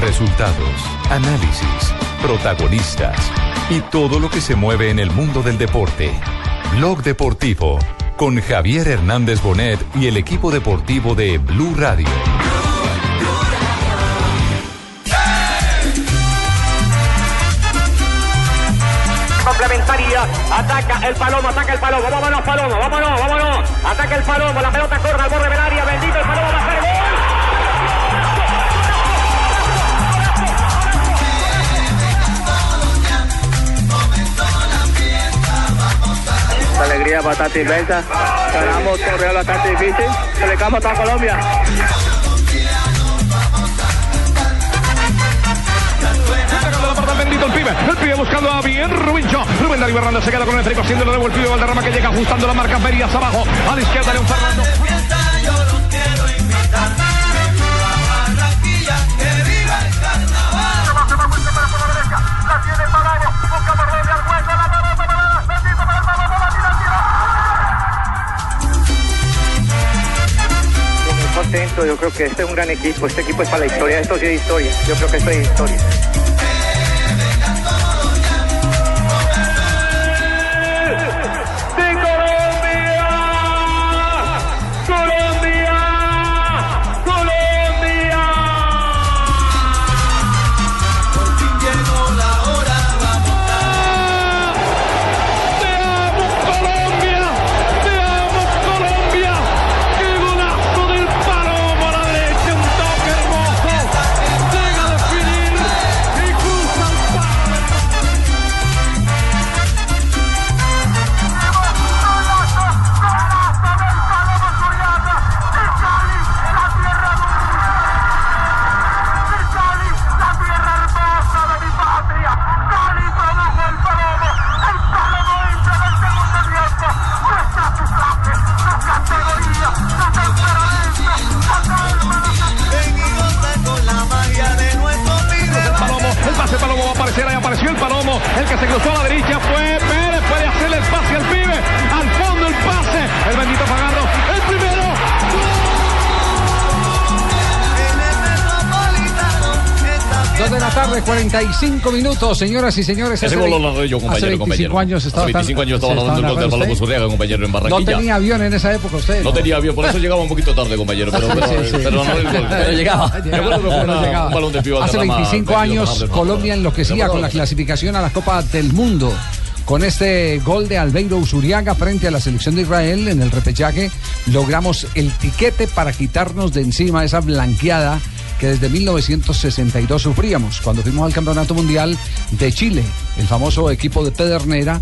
Resultados, análisis, protagonistas y todo lo que se mueve en el mundo del deporte. Blog Deportivo con Javier Hernández Bonet y el equipo deportivo de Blue Radio. complementaria. Ataca el palomo, ataca el palomo. Vámonos, palomo, vámonos, vámonos. Ataca el palomo, la pelota corre al borde del área. Bendito el palomo, va a hacer gol. La alegría bastante inmensa. Ganamos un torneo bastante difícil. Dedicamos a toda Colombia. Sacando la parte bendito el pibe. El pibe buscando a bien Rubincho. Rubén Darío Hernández se queda con el trigo haciéndolo de el pibe Valderrama que llega ajustando la marca Ferias abajo. A la izquierda León Fernando. Muy Yo creo que este es un gran equipo. Este equipo es para la historia. Esto sí es historia. Yo creo que esto es historia. Palomo, el de la tarde, 45 minutos, señoras y señores. Ese gol lo yo, compañero. Hace 25 compañero. años estaba. Hace 25 años estaba hablando del gol del Balón Surriaga, compañero, en Barranquilla. No tenía avión en esa época usted. No, no tenía avión, por eso llegaba un poquito tarde, compañero. Pero, pero, sí, pero, sí. pero no. Pero llegaba. Hace 25 años, Colombia enloquecía con la clasificación a la Copa del Mundo con este gol de Albeiro Usuriaga frente a la selección de Israel en el repechaje, logramos el tiquete para quitarnos de encima esa blanqueada que desde 1962 sufríamos cuando fuimos al Campeonato Mundial de Chile, el famoso equipo de Pedernera,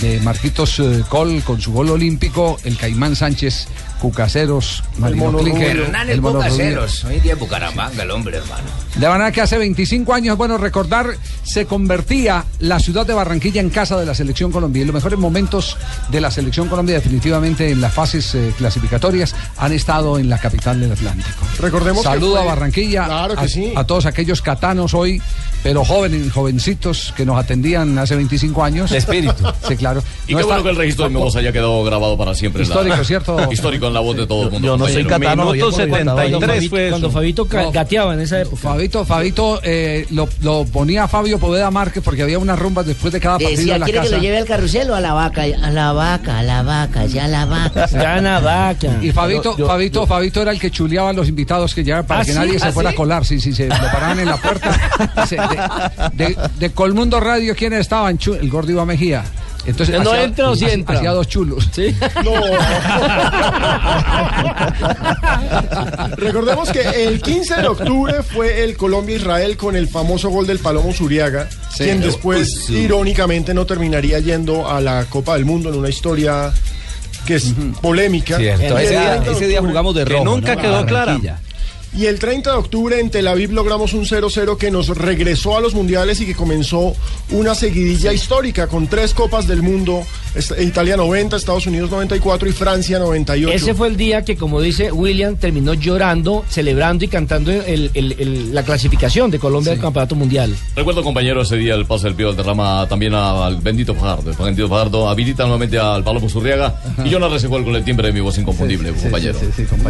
de Marquitos eh, Col con su gol olímpico, el Caimán Sánchez, Cucaseros, Marino Klinger, Hernán el el Mono Rubio. Bocaceros. Hoy día en Bucaramanga, el hombre, hermano. De manera que hace 25 años, bueno, recordar, se convertía la ciudad de Barranquilla en casa de la selección Colombia. Y los mejores momentos de la selección Colombia, definitivamente en las fases eh, clasificatorias, han estado en la capital del Atlántico. Recordemos que Saludo fue- a Barranquilla, Claro que a, sí. a todos aquellos catanos hoy, pero jóvenes, jovencitos que nos atendían hace 25 años. De espíritu. Sí, claro. Y No qué está- bueno que el registro de mi voz haya quedado grabado para siempre. la- Histórico, ¿cierto? Histórico en la voz de todo el mundo. Yo no soy catano, Minuto Javier, porque 73 fue Cuando. Fabito gateaba en esa época. Fabito, Fabito eh, lo, lo ponía Fabio Poveda Márquez porque había unas rumbas después de cada partido Decía, en la ¿quiere que casa. lo lleve al carrusel o a la vaca? A la vaca, a la vaca, ya a la vaca. Gana vaca. Y Fabito, Yo- yo- Fabito, yo- Fabito era el que chuleaba a los invitados que llegaban para ¿Ah, que sí? nadie se ¿Ah, fuera sí? a colar. Sí, sí, se lo paraban en la puerta. De, Colmundo Radio, ¿quiénes estaban? El gordo Iba Mejía. Entonces, ¿No hacía- entra o sí hacía- entra? Hacía dos chulos. ¿Sí? Recordemos que el 15 de octubre fue el Colombia-Israel con el famoso gol del Palomo Zuriaga, Sí. quien después, sí. irónicamente, no terminaría yendo a la Copa del Mundo en una historia que es polémica. Ese día- 30 ese día jugamos de que rojo, nunca ¿no? quedó A clara. Y el 30 de octubre en Tel Aviv logramos un 0-0 que nos regresó a los mundiales y que comenzó una seguidilla histórica con tres copas del mundo, Italia 90, Estados Unidos 94 y Francia 98. Ese fue el día que, como dice William, terminó llorando, celebrando y cantando el- el- el- la clasificación de Colombia al Campeonato Mundial. Recuerdo, compañero, ese día el pase del Pío derrama también al bendito Fajardo. El bendito Fajardo habilita nuevamente al Palomo Zurriaga y yo ese gol con el timbre de mi voz inconfundible, compañero.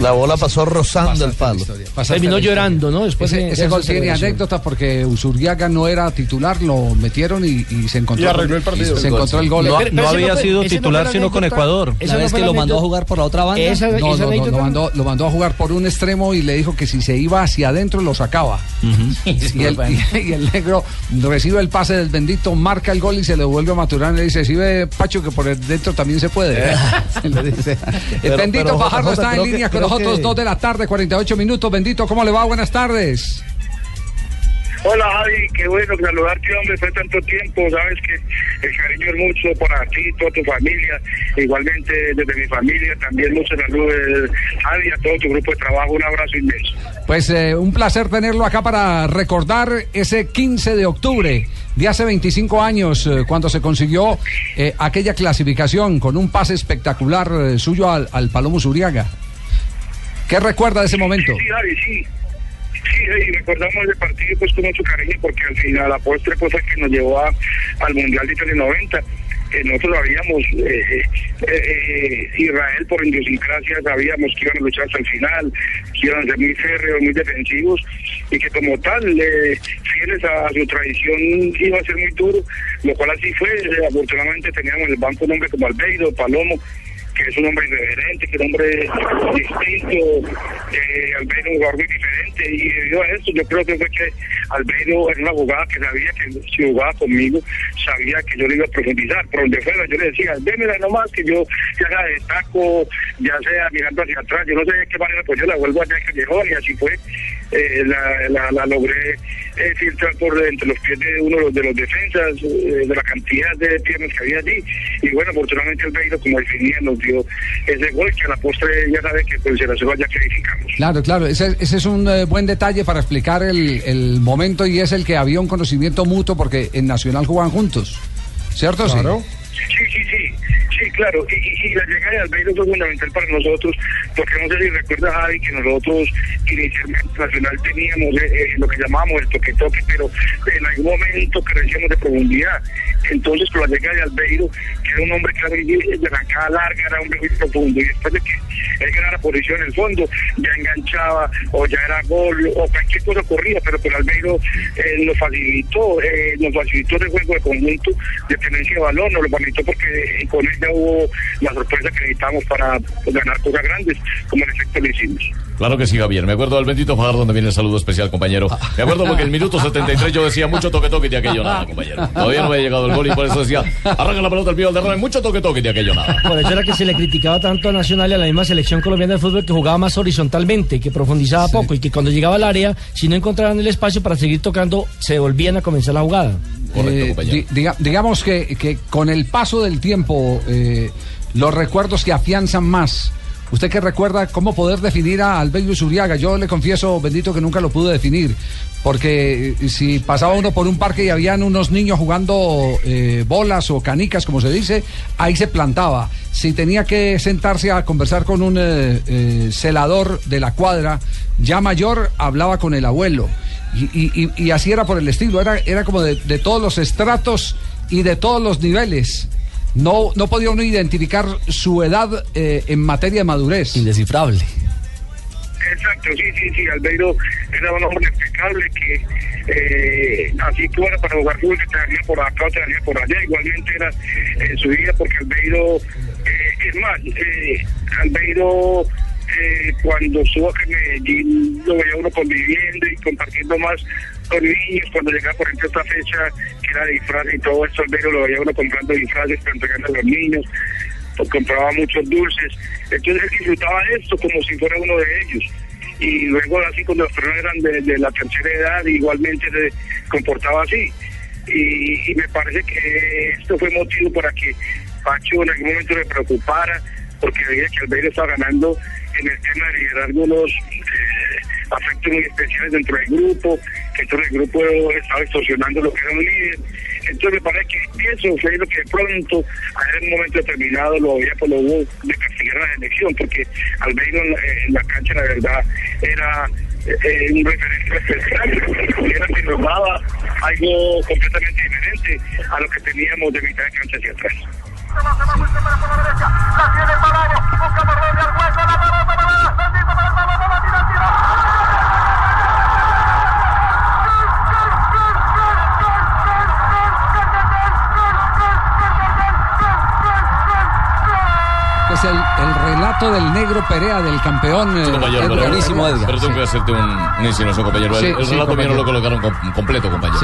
La bola pasó rozando el palo. Terminó llorando, ¿no? Después ese de- ese gol tiene celebración. anécdota porque Usuriaga no era titular, lo metieron y, y se encontró Y arregló el partido. Se encontró el gol. No, Pero- pero había fue- sido titular sino con. Ecuador. Esa La no vez que lo mandó a jugar por la otra banda. Esa- No, esa no, no, lo mandó, lo mandó a jugar por un extremo y le dijo que si se iba hacia adentro lo sacaba. y, el, y el negro recibe el pase del bendito, marca el gol y se le vuelve a Maturana y le dice, si ve Pacho que por el dentro también se puede. Se le dice. el bendito pero, Fajardo está en línea con nosotros, dos de la tarde, 48 minutos. Bendito, ¿cómo le va? Buenas tardes. Hola Javi, qué bueno saludarte, hombre, fue tanto tiempo, sabes que el cariño es mucho para ti, toda tu familia, igualmente desde mi familia, también muchos saludos, Javi, a todo tu grupo de trabajo, un abrazo inmenso. Pues eh, un placer tenerlo acá para recordar ese 15 de octubre de hace 25 años, eh, cuando se consiguió eh, aquella clasificación con un pase espectacular eh, suyo al, al Palomo Zuriaga. ¿Qué recuerda de ese momento? Sí, Javi, sí. Sí, y recordamos ese partido pues con mucho cariño porque al final la postre pues fue que nos llevó a- al Mundial de Italia 90. Eh, nosotros sabíamos, eh, eh, eh, Israel por idiosincrasia sabíamos que iban a luchar hasta el final, que iban a ser muy férreos, muy defensivos y que como tal, eh, fieles a, su tradición, iba a ser muy duro, lo cual así fue. Eh, afortunadamente teníamos en el banco un hombre como Albeiro, Palomo, que es un hombre irreverente, que es un hombre distinto, eh, Albeiro un jugador muy diferente, y debido a esto yo creo que fue que Albeiro era una jugada que sabía que si jugaba conmigo, sabía que yo le iba a profundizar, por donde fuera, yo le decía, démela nomás, que yo ya sea de taco, ya sea mirando hacia atrás, yo no sé de qué manera, pues yo la vuelvo allá al callejón, y así fue, eh, la, logré eh, filtrar por entre los pies de uno de los, de los defensas, eh, de la cantidad de piernas que había allí, y bueno, afortunadamente Albeiro, como definía, nos dio ese gol, que a la postre ya sabe que pues se la ya clarificamos. Claro, claro, ese, ese es un eh, buen detalle para explicar el, el momento y es el que había un conocimiento mutuo porque en Nacional jugaban juntos, ¿cierto? Claro. Sí, sí, sí, sí, claro. Y, y- y la llegada de Albeiro fue fundamental para nosotros, porque no sé si recuerda Javi que nosotros inicialmente en Nacional teníamos eh, eh, lo que llamábamos el toque-toque, pero en algún momento carecíamos de profundidad. Entonces, con la llegada de Albeiro, que era un hombre que era de arrancada larga, era un hombre muy profundo, y después de que él ganara posición en el fondo, ya enganchaba, o ya era gol, o cualquier cosa ocurría, pero con Albeiro eh, nos facilitó, eh, nos facilitó el juego de conjunto de tenencia de balón, nos lo facilitó porque con él ya hubo la sorpresa que necesitábamos para ganar cosas grandes, como en efecto lo hicimos. Claro que sí, Javier. Me acuerdo del bendito Fajardo donde viene el saludo especial, compañero. Me acuerdo porque en el minuto 73 yo decía mucho toque toque de aquello nada, compañero. Todavía no me había llegado el gol y por eso decía, arranca la pelota al pío del derrame, mucho toque toque de aquello nada. Por eso era que se le criticaba tanto a Nacional y a la misma selección colombiana de fútbol que jugaba más horizontalmente, que profundizaba poco y que cuando llegaba al área, si no encontraban el espacio para seguir tocando, se volvían a comenzar la jugada. Eh, di- diga- digamos que, que con el paso del tiempo, eh, los recuerdos que afianzan más. ¿Usted qué recuerda cómo poder definir a Albeiro Zuriaga? Yo le confieso, bendito, que nunca lo pude definir. Porque eh, si pasaba uno por un parque y habían unos niños jugando eh, bolas o canicas, como se dice, ahí se plantaba. Si tenía que sentarse a conversar con un eh, eh, celador de la cuadra, ya mayor, hablaba con el abuelo. Y, y- y- y así era por el estilo, era, era como de, de todos los estratos y de todos los niveles. No, no podía uno identificar su edad eh, en materia de madurez. Indescifrable. Exacto, sí, sí, sí, Albeiro era un hombre impecable que eh, así tú era para jugar fútbol que te daría por acá o te daría por allá, igualmente era en su vida porque Albeiro, eh, es más, eh, Albeiro eh, cuando aquí en Medellín lo veía uno conviviendo y compartiendo más con niños, cuando llegaba por ejemplo esta fecha que era de disfraz y todo Albeiro lo veía uno comprando disfraces para entregarle a los niños pues, compraba muchos dulces. Entonces él disfrutaba de esto como si fuera uno de ellos. Y luego así cuando los personas eran de, de la tercera edad, igualmente se comportaba así. Y, y me parece que esto fue motivo para que Pacho en algún momento le preocupara, porque veía que Albeiro estaba ganando en el tema de liderazgo unos, eh, afectos muy especiales dentro del grupo, que dentro del grupo estaba extorsionando lo que era un líder. Entonces me parece que eso fue lo que de pronto, en un momento determinado, lo había por lo hubo de castigar la elección, porque Albeiro en en la cancha, la verdad, era eh, un referente especial, era que nos algo completamente diferente a lo que teníamos de mitad de cancha hacia atrás. Es el, el relato del negro Perea, del campeón. eh, compañero, Edgar. pero, Edgar. pero tengo que hacerte un, una insinuación, compañero. Sí, el el sí, relato mío no lo colocaron com- completo, compañero.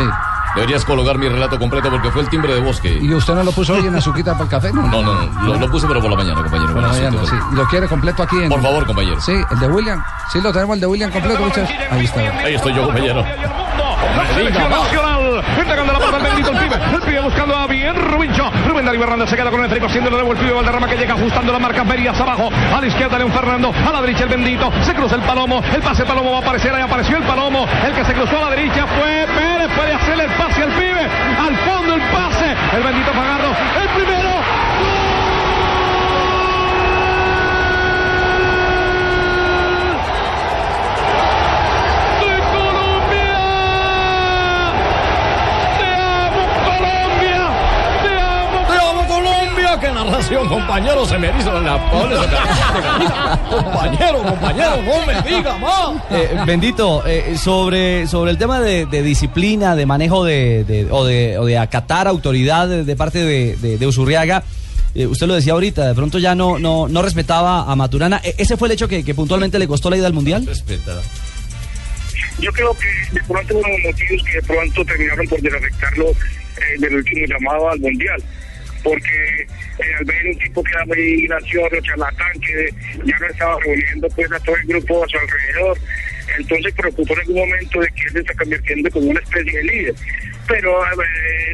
Deberías colocar mi relato completo porque fue el timbre de bosque. ¿Y usted no lo puso hoy en Azuquita por el café? No, no, no, lo, lo puse pero por la mañana, compañero. Por la mañana, sí, sí. ¿Y lo quiere completo aquí en... Por favor, compañero. Sí, el de William. Sí, lo tenemos el de William completo, muchachos. Ahí está. Ahí estoy yo, compañero. La selección nacional. Entregando la pelota al bendito el pibe. Buscando a bien Rubincho. Rubén Darío Hernández se queda con el Felipe haciendo de nuevo el pibe Valderrama que llega ajustando la marca Verías abajo. A la izquierda León Fernando. A la derecha el bendito. Se cruza el palomo. El pase palomo va a aparecer. Ahí apareció el palomo. El que se cruzó a la derecha fue Pérez. Puede hacerle el pase al pibe. Al fondo el pase. El bendito Fagardo. El primero. Colombia. Qué narración, compañero. Se me erizan las pones. Compañero, compañero, no me diga más. Eh, bendito, eh, sobre, sobre el tema de, de disciplina, de manejo de, de- o, de, o de acatar autoridad de, de parte de, de, de Usurriaga, eh, usted lo decía ahorita, de pronto ya no, no, no respetaba a Maturana. E- ¿Ese fue el hecho que, que puntualmente le costó la ida al Mundial? Respeta. Yo creo que de pronto uno de los motivos que de pronto terminaron por desafectarlo eh, del último llamado al Mundial. Porque eh, al ver un tipo que era muy gracioso, charlatán, que ya no estaba reuniendo pues a todo el grupo a su alrededor, entonces preocupó en algún momento de que él se está convirtiendo como una especie de líder. Pero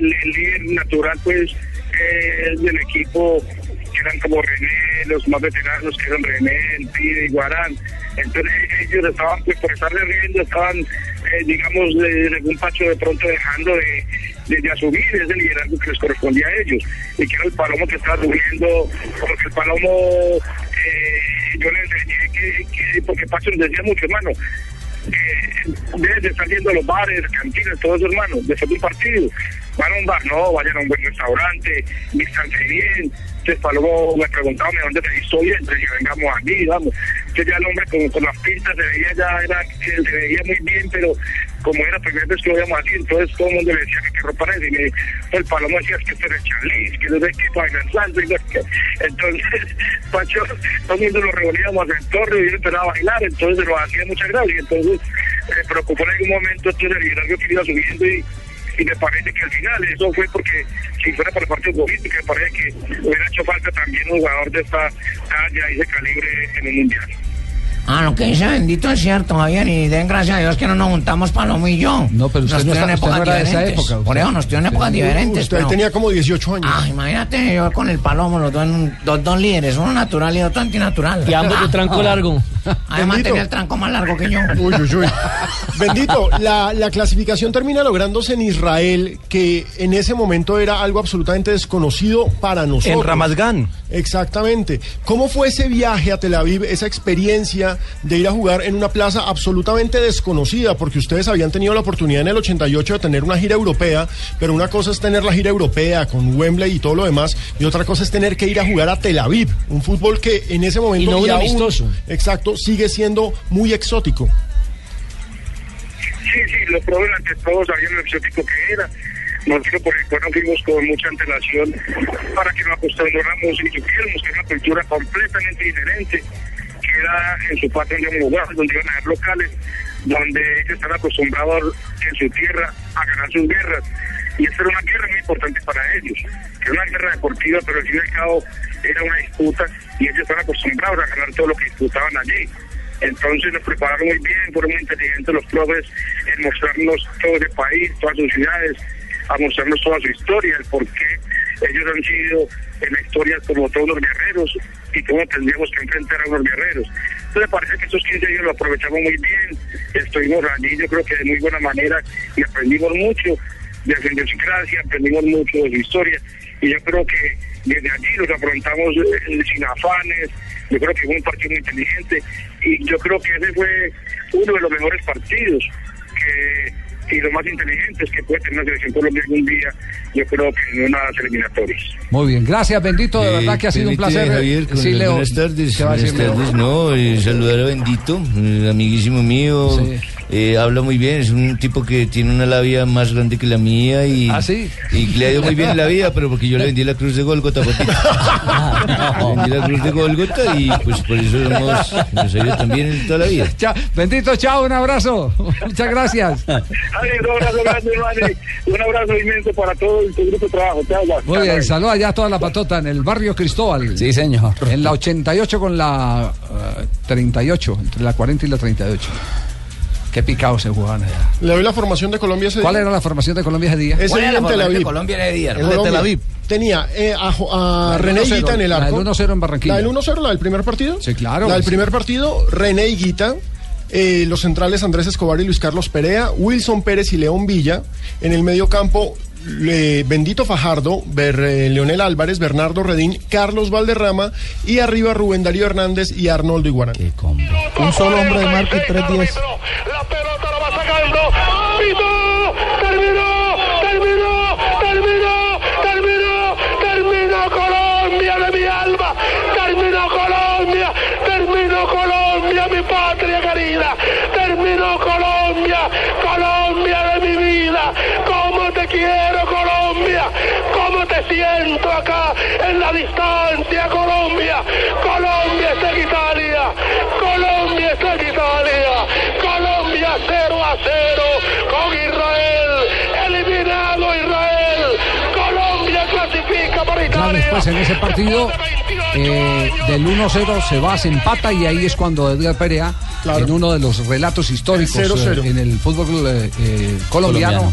el, líder natural pues eh, del equipo eran como René, los más veteranos que eran René, el Pide y Guarán. Entonces ellos estaban, pues por estar riendo, estaban, eh, digamos, de, de algún pacho de pronto dejando de, de, de asumir ese liderazgo que les correspondía a ellos. Y que el Palomo que estaba subiendo, porque el Palomo, eh, yo le enseñé que, que, porque Pacho les decía mucho, hermano, eh, deben de estar yendo a los bares, cantinas, todo eso, hermano, después de un partido. Van a un bar, no, vayan a un buen restaurante, vístanse bien. Entonces Palomo me preguntaba ¿de dónde te visto bien? Entonces yo vengamos aquí, vamos. Entonces ya el hombre con, con las pintas se veía ya, era, que se veía muy bien, pero como era la primera vez que lo veíamos así, entonces todo el mundo le decía que qué ropa era, y me, el Palomo decía "Es que este es Charlize, que no sé qué, Final Santo, y qué. Entonces, Pacho, todo el mundo lo reuníamos en torno y él empezaba a bailar, entonces lo hacía mucha gracia, y entonces me preocupó en algún momento entonces el liderazgo que iba subiendo y y me parece que al final eso fue porque si fuera por parte futbolística me parece que hubiera hecho falta también un jugador de esta talla y de calibre en el mundial. Ah, lo que dice bendito es cierto, Javier, y den gracias a Dios que no nos juntamos Palomo y yo. No, pero usted nos no está- usted no era de esa diferentes. época, Por usted- eso nos tuvieron usted- épocas diferentes. Usted pero- tenía como 18 años. Ah, imagínate, yo con el Palomo, los dos, en- dos líderes, uno natural y otro antinatural. Y ambos de tranco largo. Además Bendito. tenía el tranco más largo que yo. Uy, uy, uy. Bendito, la, la clasificación termina lográndose en Israel, que en ese momento era algo absolutamente desconocido para nosotros. En Ramat Exactamente. ¿Cómo fue ese viaje a Tel Aviv, esa experiencia de ir a jugar en una plaza absolutamente desconocida? Porque ustedes habían tenido la oportunidad en el 88 de tener una gira europea, pero una cosa es tener la gira europea con Wembley y todo lo demás, y otra cosa es tener que ir a jugar a Tel Aviv, un fútbol que en ese momento Y no un aún- amistoso. exacto, sigue siendo muy exótico. Sí, sí, lo probé ante todo, sabían lo exótico que era. Nosotros por el cual nos fuimos con mucha antelación para que nos acostumbráramos y supiéramos que era una cultura completamente diferente, era en su patria de un lugar donde iban a haber locales, donde ellos están acostumbrados en su tierra a ganar sus guerras. Y esta era una guerra muy importante para ellos, que era una guerra deportiva, pero al fin y al cabo era una disputa y ellos están acostumbrados a ganar todo lo que disputaban allí. Entonces nos prepararon muy bien, fueron muy inteligentes los profes en mostrarnos todo el país, todas sus ciudades, a mostrarnos toda su historia, el por qué ellos han sido en la historia como todos los guerreros y cómo tendríamos que enfrentar a unos guerreros. Entonces parece que estos 15 días lo aprovechamos muy bien, estuvimos allí yo creo que de muy buena manera y aprendimos mucho de su idiosincrasia, aprendimos mucho de su historia y yo creo que desde allí los afrontamos eh, sin afanes, yo creo que fue un partido muy inteligente y yo creo que ese fue uno de los mejores partidos que y los más inteligentes que puede tener la selección Colombia algún día, yo creo que en unas eliminatorias. Muy bien, gracias, bendito, de verdad que ha sido un placer. Javier, con Sí, Leo. eh, saludar a Bendito, eh, amiguísimo mío. Eh, habla muy bien, es un tipo que tiene una labia más grande que la mía y, ¿Ah, sí? y le ha ido muy bien en la vida, pero porque yo le vendí la cruz de Golgota, papito. Le vendí la cruz de Golgota y pues por eso hemos, nos ha ido también en toda la vida. Chao, bendito, chao, un abrazo. Muchas gracias. Ay, un abrazo grande, hermano, y un abrazo inmenso para todo el grupo de trabajo. Chao. Muy bien, saluda ya a toda la patota en el barrio Cristóbal. Sí, señor. En la 88 con la eh, 38, entre la 40 y la 38. Qué picados se jugaban allá. Le doy la formación de Colombia ese ¿Cuál día. era la formación de Colombia ese día? Ese ¿Cuál era la en Tel formación de Aviv. Colombia ese día, El de Tel Aviv. Tenía eh, a, a La René 1-0, Higuita en el la arco. del 1-0 en Barranquilla. La del 1-0, la del primer partido. Sí, claro. La del Sí. primer partido, René Higuita. eh, los centrales Andrés Escobar y Luis Carlos Perea, Wilson Pérez y León Villa. En el medio campo, Bendito Fajardo, Ber- eh, Leonel Álvarez, Bernardo Redín, Carlos Valderrama y arriba Rubén Darío Hernández y Arnoldo Iguarán. Un solo hombre de marca y 3-10. sacando. ¡Pito! ¡Terminó! ¡Terminó! ¡Terminó! ¡Terminó! ¡Terminó Colombia de mi alma! ¡Terminó Colombia! ¡Terminó Colombia, mi patria querida! ¡Terminó Colombia! ¡Colombia de mi vida! Colombia? Colombia está en Italia. Colombia está en Italia. Colombia 0 a 0 con Israel. Eliminado Israel. Colombia clasifica para Italia. después en ese partido eh, del 1-0 se va, se empata y ahí es cuando Edgar Perea, en uno de los relatos históricos El 0-0. eh, en el fútbol eh, eh, colombiano, Colombiano,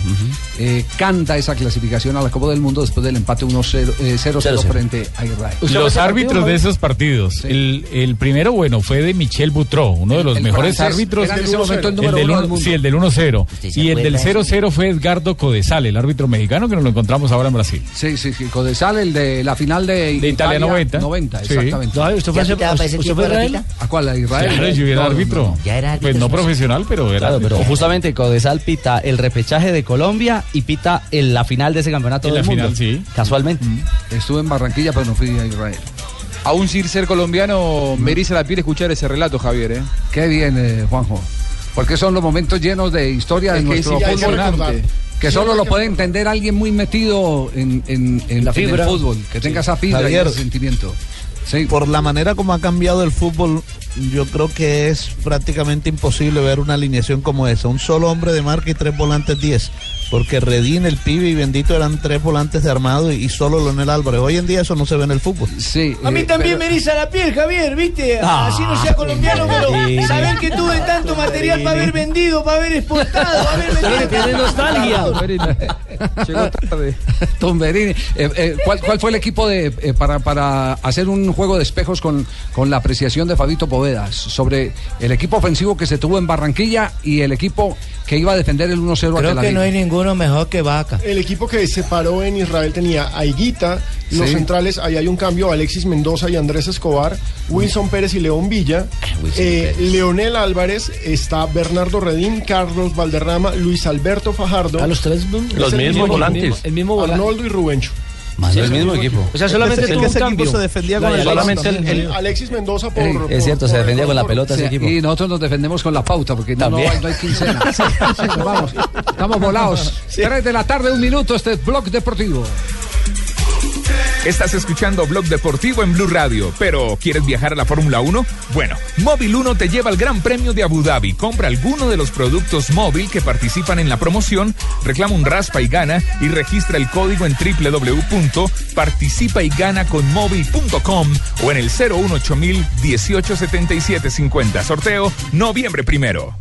eh, canta esa clasificación a la Copa del Mundo después del empate 1-0 eh, 0-0 0-0. frente a Israel. Los árbitros de esos partidos. El, el primero, bueno, fue de Michel Boutreau, uno de los El mejores francés, árbitros. en ese momento el del uno uno- del mundo. Sí, el del 1-0. se Y el del acuerda 0-0 fue Edgardo Codesal, el árbitro mexicano que nos lo encontramos ahora en Brasil. Sí, sí, sí, Codesal, el de la final de, De Italia 90. 90, Sí. exactamente. No, ¿usted fue, ¿Ya pitaba para ese usted fue Israel? ¿A cuál? ¿A Israel? Claro, yo era No, árbitro. no. Ya era árbitro, Pues no sí. profesional, pero era Claro, pero justamente Codesal pita el repechaje de Colombia y pita en la final de ese campeonato En del la mundo. final, sí. Casualmente. Estuve en Barranquilla, pero no fui a Israel. Aún sin ser colombiano, me eriza la piel escuchar ese relato, Javier. ¿eh? Qué bien, eh, Juanjo. Porque son los momentos llenos de historia de Es nuestro sí, fútbol. Que solo lo puede entender alguien muy metido en, en- en- La en el fibra. fútbol. Que tenga esa fibra Javier. y ese sentimiento. Sí. Por la manera como ha cambiado el fútbol, yo creo que es prácticamente imposible ver una alineación como esa. Un solo hombre de marca y tres volantes 10. Porque Redín, el pibe y Bendito eran tres volantes de armado y, y solo Leonel Álvarez. Hoy en día eso no se ve en el fútbol. Sí. A mí eh, también pero- me eriza la piel, Javier, ¿viste? Ah, Así no sea colombiano, pero saber que tuve tanto material para haber vendido, para haber exportado, para haber vendido. Tiene nostalgia. Llegó tarde. Eh, eh, ¿cuál, cuál fue el equipo de, eh, para, para hacer un juego de espejos con, con la apreciación de Fabito Povedas sobre el equipo ofensivo que se tuvo en Barranquilla y el equipo que iba a defender el 1-0 a Creo que no hay ninguno mejor que Vaca. El equipo que se paró en Israel tenía a Higuita, los Sí. centrales, ahí hay un cambio, Alexis Mendoza y Andrés Escobar, Wilson Pérez y León Villa, eh, Leonel Álvarez, está Bernardo Redín, Carlos Valderrama, Luis Alberto Fajardo. A los tres. Los mismos volantes. El mismo volante. Arnoldo y Rubencho. Sí, el mismo el equipo. O sea, solamente Es que tuvo un cambio. se defendía con de el Alexis solamente el-. Alexis Mendoza por... Ey, por- Es cierto, se por- defendía con la pelota ese Sí, equipo. y nosotros nos defendemos con la pauta porque no, no, También. hay, no hay quincena. Sí, vamos, estamos volados. Tres de la tarde, un minuto, este es Blog Deportivo. Estás escuchando Blog Deportivo en Blue Radio, pero ¿quieres viajar a la Fórmula 1? Bueno, Móvil 1 te lleva al Gran Premio de Abu Dhabi. Compra alguno de los productos móvil que participan en la promoción, reclama un raspa y gana y registra el código en www.participayganaconmóvil.com o en el 018000 187750. Sorteo noviembre primero.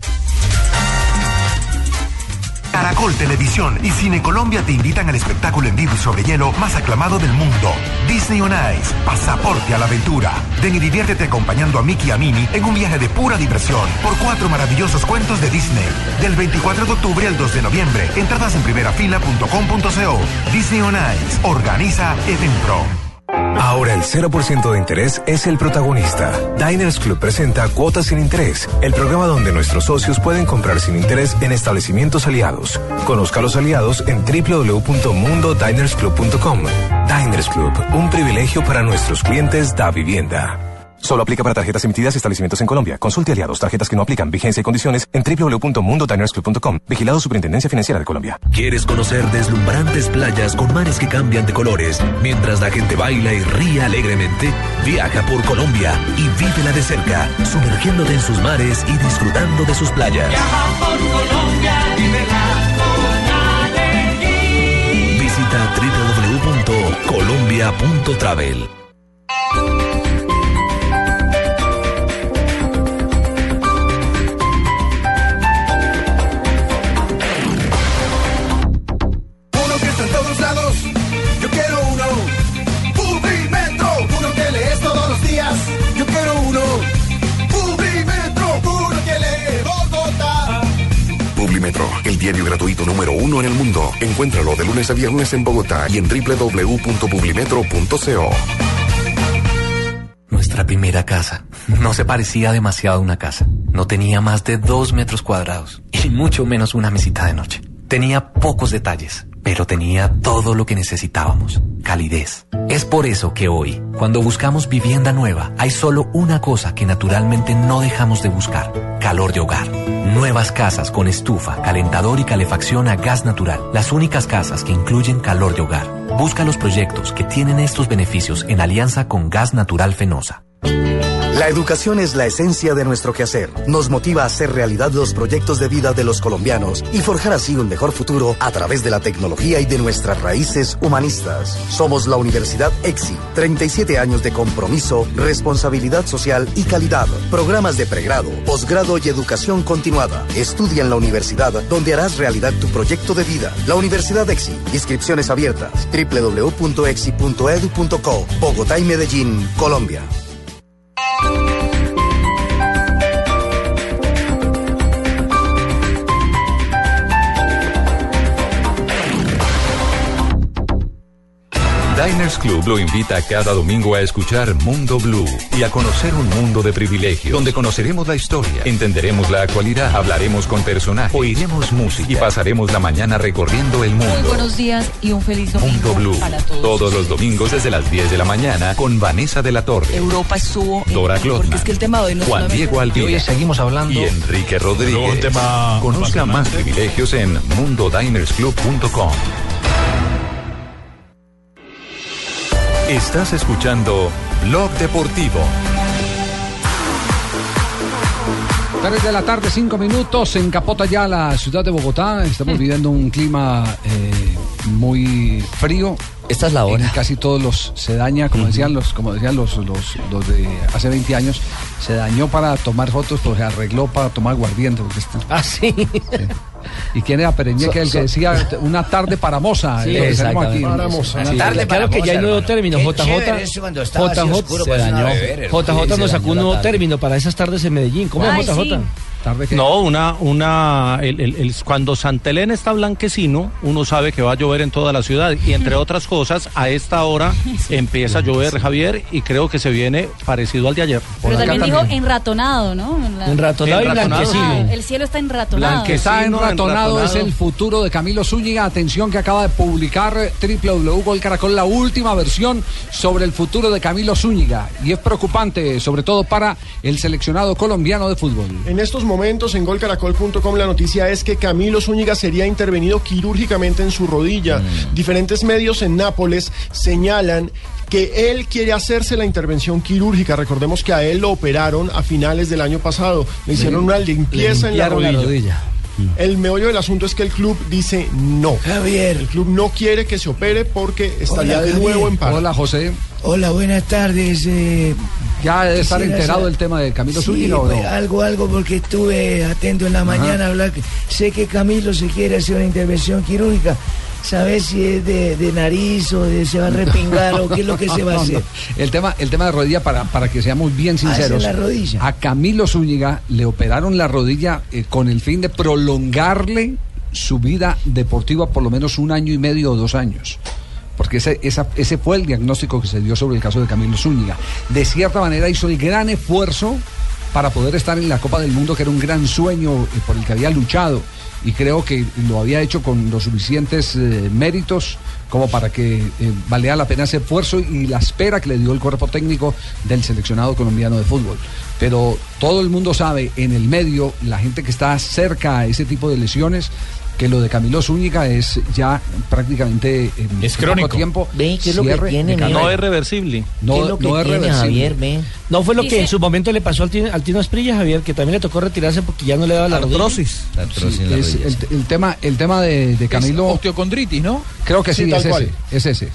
Caracol Televisión y Cine Colombia te invitan al espectáculo en vivo y sobre hielo más aclamado del mundo. Disney on Ice, pasaporte a la aventura. Ven y diviértete acompañando a Mickey y a Minnie en un viaje de pura diversión por cuatro maravillosos cuentos de Disney. Del 24 de octubre al 2 de noviembre. Entradas en primerafila.com.co. Disney on Ice. Organiza Edenpro. Ahora el 0% de interés es el protagonista. Diners Club presenta Cuotas sin Interés, el programa donde nuestros socios pueden comprar sin interés en establecimientos aliados. Conozca a los aliados en www.mundodinersclub.com. Diners Club, un privilegio para nuestros clientes da vivienda. Solo aplica para tarjetas emitidas y establecimientos en Colombia. Consulte aliados, tarjetas que no aplican, vigencia y condiciones en www.mundodinersclub.com. Vigilado Superintendencia Financiera de Colombia. ¿Quieres conocer deslumbrantes playas con mares que cambian de colores mientras la gente baila y ríe alegremente? Viaja por Colombia y vívela de cerca, sumergiéndote en sus mares y disfrutando de sus playas. por Colombia, Visita www.colombia.travel. Encuéntralo de lunes a viernes en Bogotá y en www.publimetro.co. Nuestra primera casa no se parecía demasiado a una casa. No tenía más de dos metros cuadrados y mucho menos una mesita de noche. Tenía pocos detalles, pero tenía todo lo que necesitábamos. Calidez. Es por eso que hoy, cuando buscamos vivienda nueva, hay solo una cosa que naturalmente no dejamos de buscar. Calor de hogar. Nuevas casas con estufa, calentador y calefacción a gas natural. Las únicas casas que incluyen calor de hogar. Busca los proyectos que tienen estos beneficios en alianza con Gas Natural Fenosa. La educación es la esencia de nuestro quehacer. Nos motiva a hacer realidad los proyectos de vida de los colombianos y forjar así un mejor futuro a través de la tecnología y de nuestras raíces humanistas. Somos la Universidad EXI. 37 años de compromiso, responsabilidad social y calidad. Programas de pregrado, posgrado y educación continuada. Estudia en la universidad donde harás realidad tu proyecto de vida. La Universidad EXI. Inscripciones abiertas. www.exi.edu.co. Bogotá y Medellín, Colombia. Thank you. Diners Club lo invita cada domingo a escuchar Mundo Blue y a conocer un mundo de privilegios, donde conoceremos la historia, entenderemos la actualidad, hablaremos con personajes, oiremos música y pasaremos la mañana recorriendo el Muy mundo. buenos días y un feliz domingo Mundo Blue, para todos. todos los domingos desde las 10 de la mañana con Vanessa de la Torre, Europa estuvo. Dora Porque Clotman, es que el tema de hoy no Juan Diego Alvira Y hoy seguimos hablando- y Enrique Rodríguez. Luego un tema Conozca más privilegios en mundodinersclub.com. Estás escuchando Blog Deportivo. 3 de la tarde, 5 minutos, en Capota ya la ciudad de Bogotá. Estamos viviendo un clima eh, muy frío. Esta es la hora. En casi todos los se daña, como decían los, como decían los, los, los de hace 20 años, se dañó para tomar fotos, pues se arregló para tomar aguardiente. Porque está- Ah, sí. ¿Y quién era Pereñeque, el que decía una tarde para moza? Sí, que aquí. Para moza. Sí. Tarde claro que ya hay nuevo término. Qué JJ, JJ se pues, dañó. beber. JJ nos sacó un nuevo término para esas tardes en Medellín. ¿Cómo es JJ? sí. No, una, una, el, el- el- cuando Santelén está blanquecino, uno sabe que va a llover en toda la ciudad y entre otras cosas, a esta hora empieza a llover, Javier, y creo que se viene parecido al de ayer. Pero también dijo enratonado, ¿no? La- Enratonado y Enratonado. blanquecino. El cielo está enratonado. Está enratonado, es enratonado. el futuro de Camilo Zúñiga. Atención que acaba de publicar eh, www Caracol la última versión sobre el futuro de Camilo Zúñiga. Y es preocupante, sobre todo para el seleccionado colombiano de fútbol. En estos momentos en golcaracol.com la noticia es que Camilo Zúñiga sería intervenido quirúrgicamente en su rodilla. Diferentes medios en Nápoles señalan que él quiere hacerse la intervención quirúrgica. Recordemos que a él lo operaron a finales del año pasado. Le hicieron una limpieza en la la rodilla. El meollo del asunto es que el club dice no. Javier. El club no quiere que se opere porque estaría Hola, de nuevo en paro. Hola, José. Hola, buenas tardes. eh, Ya debe estar enterado saber- del tema de Camilo Sí, Zúñiga o pues, no. algo, algo, porque estuve atento en la mañana a hablar. que- Sé que Camilo se quiere hacer una intervención quirúrgica. ¿Sabes si es de, de nariz o de se va a repingar o qué es lo que se va a hacer? El tema, el tema de rodilla, para, para que seamos bien sinceros. la rodilla. A Camilo Zúñiga le operaron la rodilla eh, con el fin de prolongarle su vida deportiva por lo menos un año y medio o dos años. Porque ese, esa- ese fue el diagnóstico que se dio sobre el caso de Camilo Zúñiga. De cierta manera hizo el gran esfuerzo para poder estar en la Copa del Mundo, que era un gran sueño eh, por el que había luchado. Y creo que lo había hecho con los suficientes eh, méritos como para que eh, valía la pena ese esfuerzo y la espera que le dio el cuerpo técnico del seleccionado colombiano de fútbol. Pero todo el mundo sabe, en el medio, la gente que está cerca a ese tipo de lesiones, que lo de Camilo Zúñiga es ya prácticamente en Es poco crónico. tiempo. Ve, ¿qué es lo que tiene. No es reversible. No, ¿Qué es lo que no es tiene, reversible. Javier? Ve. No fue lo que Dice- en su momento le pasó al Tino, al Tino Asprilla, Javier, que también le tocó retirarse porque ya no le daba la Artrosis. rodilla. Sí, es el, el tema, el tema de, de Camilo. osteocondritis, ¿no? Creo que sí, Sí, es cual. ese. Es ese.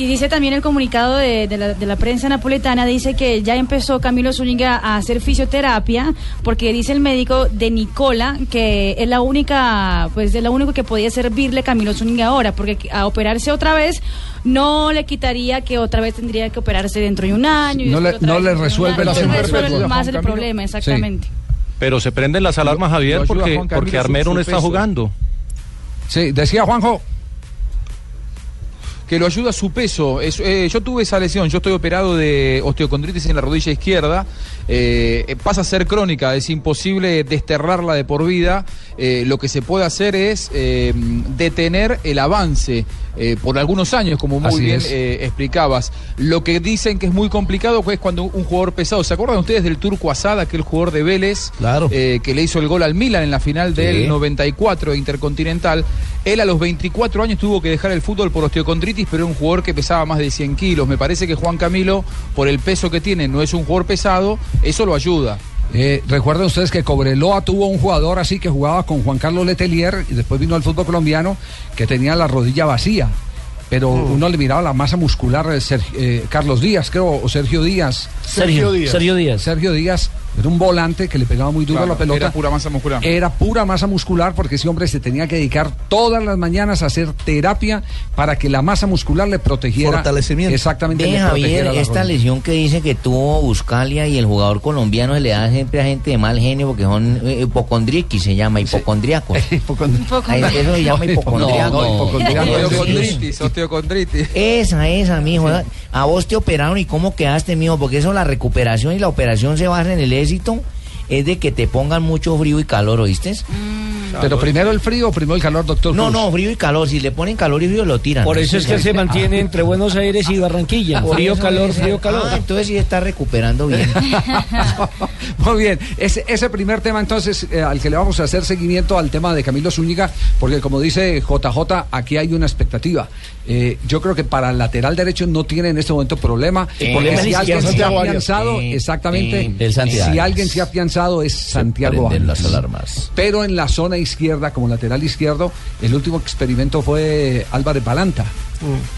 Y dice también el comunicado de, de la, de la prensa napoletana, dice que ya empezó Camilo Zúñiga a hacer fisioterapia, porque dice el médico de Nicola que es la única, pues es lo único que podía servirle Camilo Zúñiga ahora, porque a operarse otra vez no le quitaría que otra vez tendría que operarse dentro de un año. y No le- no le resuelve año. la No resuelve más el Camilo. problema, exactamente. Pero se prenden las alarmas, Javier, porque, porque Armero no está jugando. Sí, decía Juanjo. Que lo ayuda su peso. Es- eh, yo tuve esa lesión, yo estoy operado de osteocondritis en la rodilla izquierda, eh, eh, pasa a ser crónica, es imposible desterrarla de por vida. Eh, lo que se puede hacer es detener el avance por algunos años, como muy Así bien explicabas. Lo que dicen que es muy complicado es cuando un jugador pesado, ¿se acuerdan ustedes del Turco Asada, aquel jugador de Vélez, eh, que le hizo el gol al Milan en la final del Sí. 94 Intercontinental? Él a los 24 años tuvo que dejar el fútbol por osteocondritis, pero era un jugador que pesaba más de 100 kilos. Me parece que Juan Camilo, por el peso que tiene, no es un jugador pesado, eso lo ayuda. Eh, Recuerden ustedes que Cobreloa tuvo un jugador así que jugaba con Juan Carlos Letelier y después vino al fútbol colombiano que tenía la rodilla vacía. Pero uno le miraba la masa muscular, eh, Ser- eh, Carlos Díaz, creo, o Sergio Díaz. Sergio Díaz. Sergio Díaz. Sergio Díaz era un volante que le pegaba muy duro a la pelota. era pura masa muscular. Era pura masa muscular porque ese hombre se tenía que dedicar todas las mañanas a hacer terapia para que la masa muscular le protegiera. Fortalecimiento. Exactamente. Ve, le Javier, la esta rodilla. lesión que dice que tuvo Buscalia y el jugador colombiano se le da siempre a gente de mal genio porque son eh, hipocondriquis, se llama, hipocondriacos. Ay, Eso se llama hipocondriaco. No, no, hipocondriaco. Osteocondritis, osteocondritis. Esa, esa, mijo. A vos te operaron y cómo quedaste, mijo, porque eso la recuperación y la operación se basa en el es de que te pongan mucho frío y calor, ¿oíste? Pero primero el frío o primero el calor, doctor. No, Cruz? no, frío y calor. Si le ponen calor y frío, lo tiran. Por eso es que se mantiene entre Buenos Aires y Barranquilla. Por Frío, calor, frío, calor. Ah, entonces sí está recuperando bien. Muy bien, ese, ese primer tema entonces eh, al que le vamos a hacer seguimiento al tema de Camilo Zúñiga, porque como dice JJ, aquí hay una expectativa. Eh, yo creo que para el lateral derecho no tiene en este momento problema, porque si alguien se ha Santiago afianzado, exactamente, el Santiago si alguien se ha afianzado es Santiago prenden Arias. las alarmas. Pero en la zona izquierda, como lateral izquierdo, el último experimento fue Álvarez Balanta.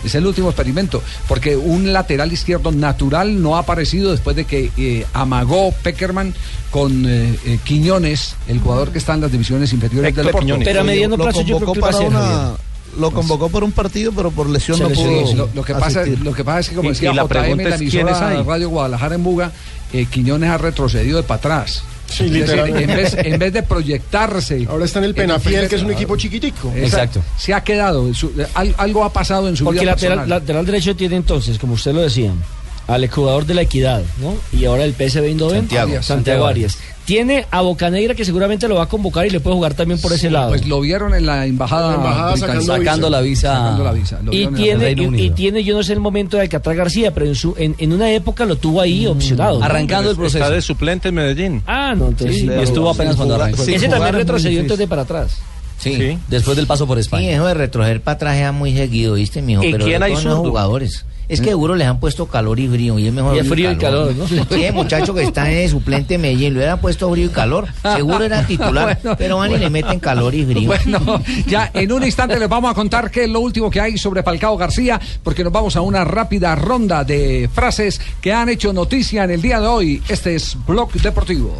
Es el último experimento, porque un lateral izquierdo natural no ha aparecido después de que eh, amagó Peckerman con eh, eh, Quiñones, el jugador que está en las divisiones inferiores del Porto. Pero a mediano plazo yo creo que va a para ser, una- Javier. Lo convocó por un partido, pero por lesión Se no lesionó. pudo. lo, lo que pasa, lo que pasa es que, como Y- decía y la JM, la es, ¿quiénes emisora? Radio Guadalajara en Buga, eh, Quiñones ha retrocedido de para atrás. Sí, literalmente. en, vez, en vez de proyectarse. Ahora está en el Penafiel, que es un equipo chiquitico. Exacto. Se ha quedado. en su- al- algo ha pasado en su Porque vida lateral, personal. lateral derecho tiene entonces, como usted lo decía, al jugador de la Equidad, ¿no? Y ahora el PSV Eindhoven, Santiago. Santiago, Santiago Arias. Tiene a Bocanegra que seguramente lo va a convocar y le puede jugar también por ese lado. Pues lo vieron en la embajada, la embajada sacando Sacando la visa. Sacando la visa. Lo Y el tiene, y, tiene, yo no sé el momento de Alcatraz García, pero en, su, en, en una época lo tuvo ahí opcionado. ¿no? Está de suplente en Medellín. Ah, no, entonces Sí, y estuvo apenas cuando arrancó. Ese también retrocedió entonces de para atrás. Sí. Después del paso por España. Sí, eso de retroceder para atrás es muy seguido, ¿viste, mijo? ¿Y Pero quién hay los jugadores. Es que seguro les han puesto calor y frío y es mejor Y es frío y calor, ¿no? Sí, el muchacho que está de suplente en Medellín, le hubieran puesto frío y calor, seguro era titular, Bueno, pero van y le meten calor y frío. Bueno, ya en un instante les vamos a contar qué es lo último que hay sobre Falcao García, porque nos vamos a una rápida ronda de frases que han hecho noticia en el día de hoy. Este es Blog Deportivo.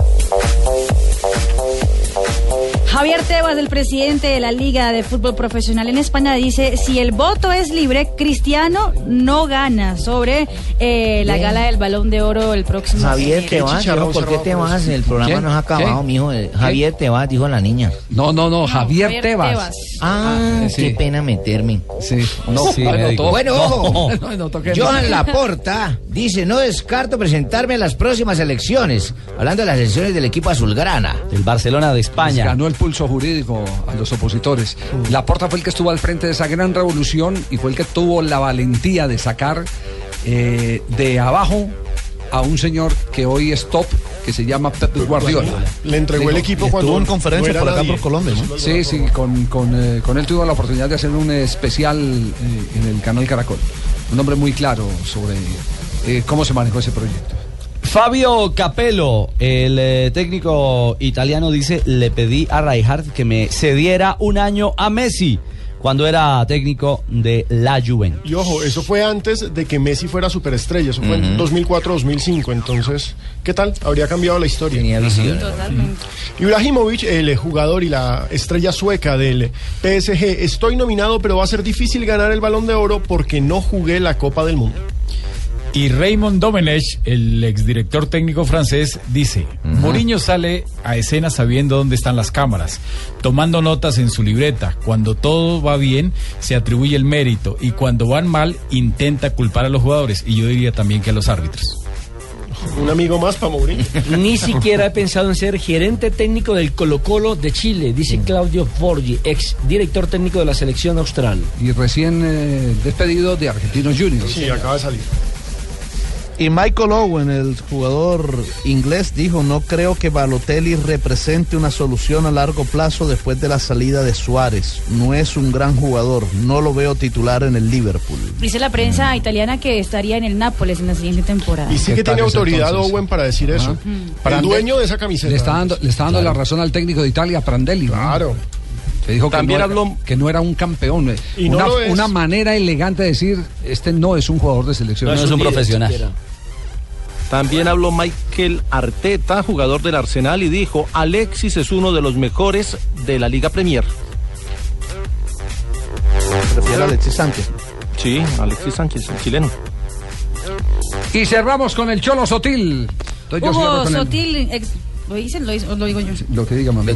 Javier Tebas, el presidente de la Liga de Fútbol Profesional en España, dice, si el voto es libre, Cristiano no gana sobre eh, la Bien. gala del Balón de Oro el próximo Javier enero. te vas, mijo, ¿por qué te vas? El programa ¿Quién? no ha acabado, mijo. Eh, Javier te vas, dijo la niña. No, no, no, Javier, Javier Tebas. Tebas. Ah, Ah, sí. qué pena meterme. Sí, no, Sí, bueno, ojo. no, Johan Laporta dice, no descarto presentarme en las próximas elecciones. Hablando de las elecciones del equipo azulgrana. El Barcelona de España. Ganó el pulso jurídico a los opositores. Laporta fue el que estuvo al frente de esa gran revolución y fue el que tuvo la valentía de sacar eh, de abajo a un señor que hoy es top, que se llama Pep Guardiola. Le entregó el equipo cuando Estuvo en conferencia no por acá por Colombia, ¿no? Sí, sí, con, con, eh, con él tuvo la oportunidad de hacer un especial eh, en el canal Caracol. Un hombre muy claro sobre eh, cómo se manejó ese proyecto. Fabio Capello, el eh, técnico italiano, dice, le pedí a Rijkaard que me cediera un año a Messi cuando era técnico de la Juventus. Y ojo, eso fue antes de que Messi fuera superestrella, eso fue en 2004-2005, entonces, ¿qué tal? Habría cambiado la historia. Tenía visión. Totalmente. Ibrahimovic, el jugador y la estrella sueca del PSG, estoy nominado, pero va a ser difícil ganar el balón de oro porque no jugué la Copa del Mundo. Y Raymond Domenech, el exdirector técnico francés, dice, Mourinho sale a escena sabiendo dónde están las cámaras, tomando notas en su libreta. Cuando todo va bien, se atribuye el mérito y cuando van mal, intenta culpar a los jugadores y yo diría también que a los árbitros. Un amigo más para Mourinho. Ni siquiera he pensado en ser gerente técnico del Colo Colo de Chile, dice Claudio Borgi, ex director técnico de la selección austral. Y recién eh, despedido de Argentinos Juniors. Sí, acaba de salir. Y Michael Owen, el jugador inglés, dijo, no creo que Balotelli represente una solución a largo plazo después de la salida de Suárez. No es un gran jugador, no lo veo titular en el Liverpool. Dice la prensa italiana que estaría en el Nápoles en la siguiente temporada. Y sí ¿Qué que tiene autoridad entonces? Owen para decir eso. Para el dueño de esa camiseta. Le está dando, le está dando la razón al técnico de Italia, Prandelli. ¿no? Se dijo También que, no, habló- que no era un campeón. eh. Y no una, es. una manera elegante de decir, este no es un jugador de selección. No es un profesional. siquiera. También habló Michael Arteta, jugador del Arsenal, y dijo, Alexis es uno de los mejores de la Liga Premier. Prefiero a Alexis Sánchez. Sí, Alexis Sánchez, el chileno. Y cerramos con el Cholo Sotil. Entonces Hugo Sotil, ex- ¿lo dicen? Lo, lo digo yo. Lo que diga, mamá.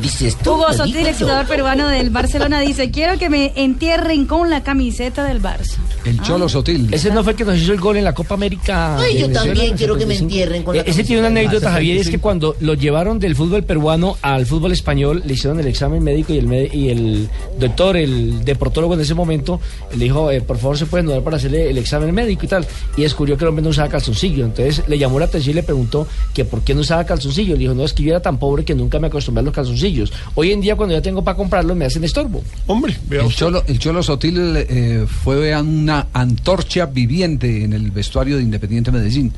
Hugo Sotil, ex jugador peruano del Barcelona, dice, quiero que me entierren con la camiseta del Barça. El Cholo Sotil. Ese no fue el que nos hizo el gol en la Copa América. Ay, yo también quiero que me 75. entierren con la Ese tiene una anécdota. Javier, es que cuando lo llevaron del fútbol peruano al fútbol español, le hicieron el examen médico y el, me- y el doctor, el deportólogo en ese momento, le dijo, eh, por favor, se pueden dar para hacerle el examen médico y tal. Y descubrió que el hombre no usaba calzoncillo. Entonces le llamó la atención y le preguntó que por qué no usaba calzoncillo. Le dijo, no, es que yo era tan pobre que nunca me acostumbré a los calzoncillos. Hoy en día, cuando ya tengo para comprarlos, me hacen estorbo. Hombre, vea El usted. Cholo, el Cholo Sotil eh, fue una antorcha viviente en el vestuario de Independiente Medellín,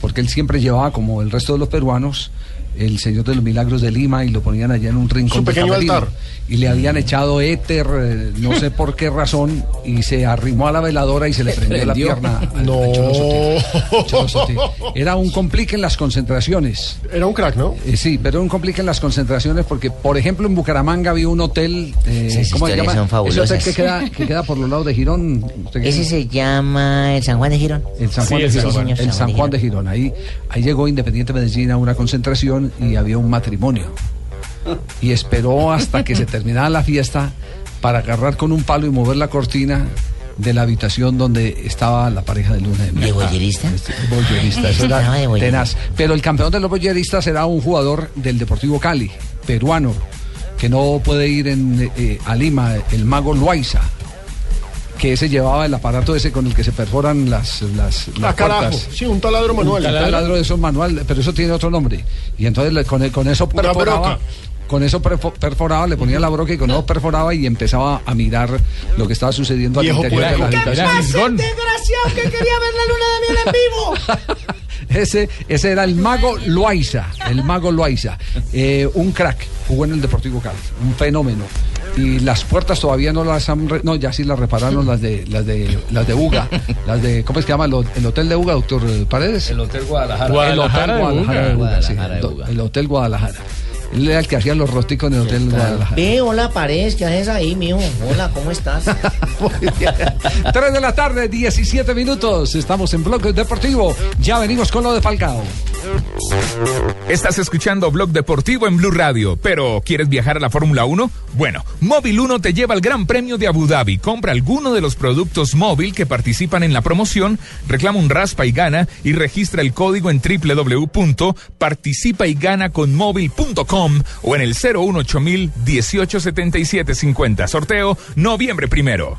porque él siempre llevaba, como el resto de los peruanos, el Señor de los Milagros de Lima y lo ponían allá en un rincón Su pequeño altar. Y le habían echado éter, eh, no sé por qué razón, y se arrimó a la veladora y se le prendió, la pierna No. Era un complique en las concentraciones. Era un crack, ¿no? Eh, sí, pero un complique en las concentraciones porque, por ejemplo, en Bucaramanga había un hotel, eh, Esas ¿cómo se llama? son Ese hotel fabulosas. que queda, que queda por los lados de Girón. ¿Usted qué Ese se llama el San Juan de Girón. El San Juan Sí, de sí, Girón. señor, el San Juan de Girón. Ahí, ahí llegó Independiente Medellín a una concentración y había un matrimonio. Y esperó hasta que se terminara la fiesta para agarrar con un palo y mover la cortina de la habitación donde estaba la pareja de luna de miel. ¿De boyerista? Este, boyerista, eso era tenaz. Pero el campeón de los boyeristas era un jugador del Deportivo Cali, peruano, que no puede ir en, eh, a Lima, el mago Loaiza que ese llevaba el aparato ese con el que se perforan las, las, las Ah, carajo. Sí, un taladro manual. Un taladro de esos manual, pero eso tiene otro nombre. Y entonces le- con, con eso perforaba, broca. con eso perfo- perforaba, le ponía la broca y con eso perforaba y empezaba a mirar lo que estaba sucediendo al interior de la. ¿Qué pasa, desgraciado que quería ver la luna de miel en vivo. Ese, ese era el mago Loaiza, el mago Loaiza. Eh, un crack, jugó en el Deportivo Cali, un fenómeno. Y las puertas todavía no las han... re- no, ya sí las repararon las de las de las de UGA, las de ¿cómo es que llama el, ho- el hotel de UGA, doctor Paredes? El Hotel Guadalajara. El hotel Guadalajara de Guadalajara de UGA. UGA, sí, el hotel Guadalajara. Él era el que hacía los rosticos en el hotel Guadalajara. Ve, hola, Paredes, ¿qué haces ahí, mijo? Hola, ¿cómo estás? 3 de la tarde, 17 minutos. Estamos en Bloque Deportivo. Ya venimos con lo de Falcao. Estás escuchando Blog Deportivo en Blue Radio, pero ¿quieres viajar a la Fórmula 1? Bueno, Móvil 1 te lleva al Gran Premio de Abu Dhabi. Compra alguno de los productos móvil que participan en la promoción, reclama un raspa y gana y registra el código en www.participayganaconmóvil.com o en el 018000 187750. Sorteo noviembre primero.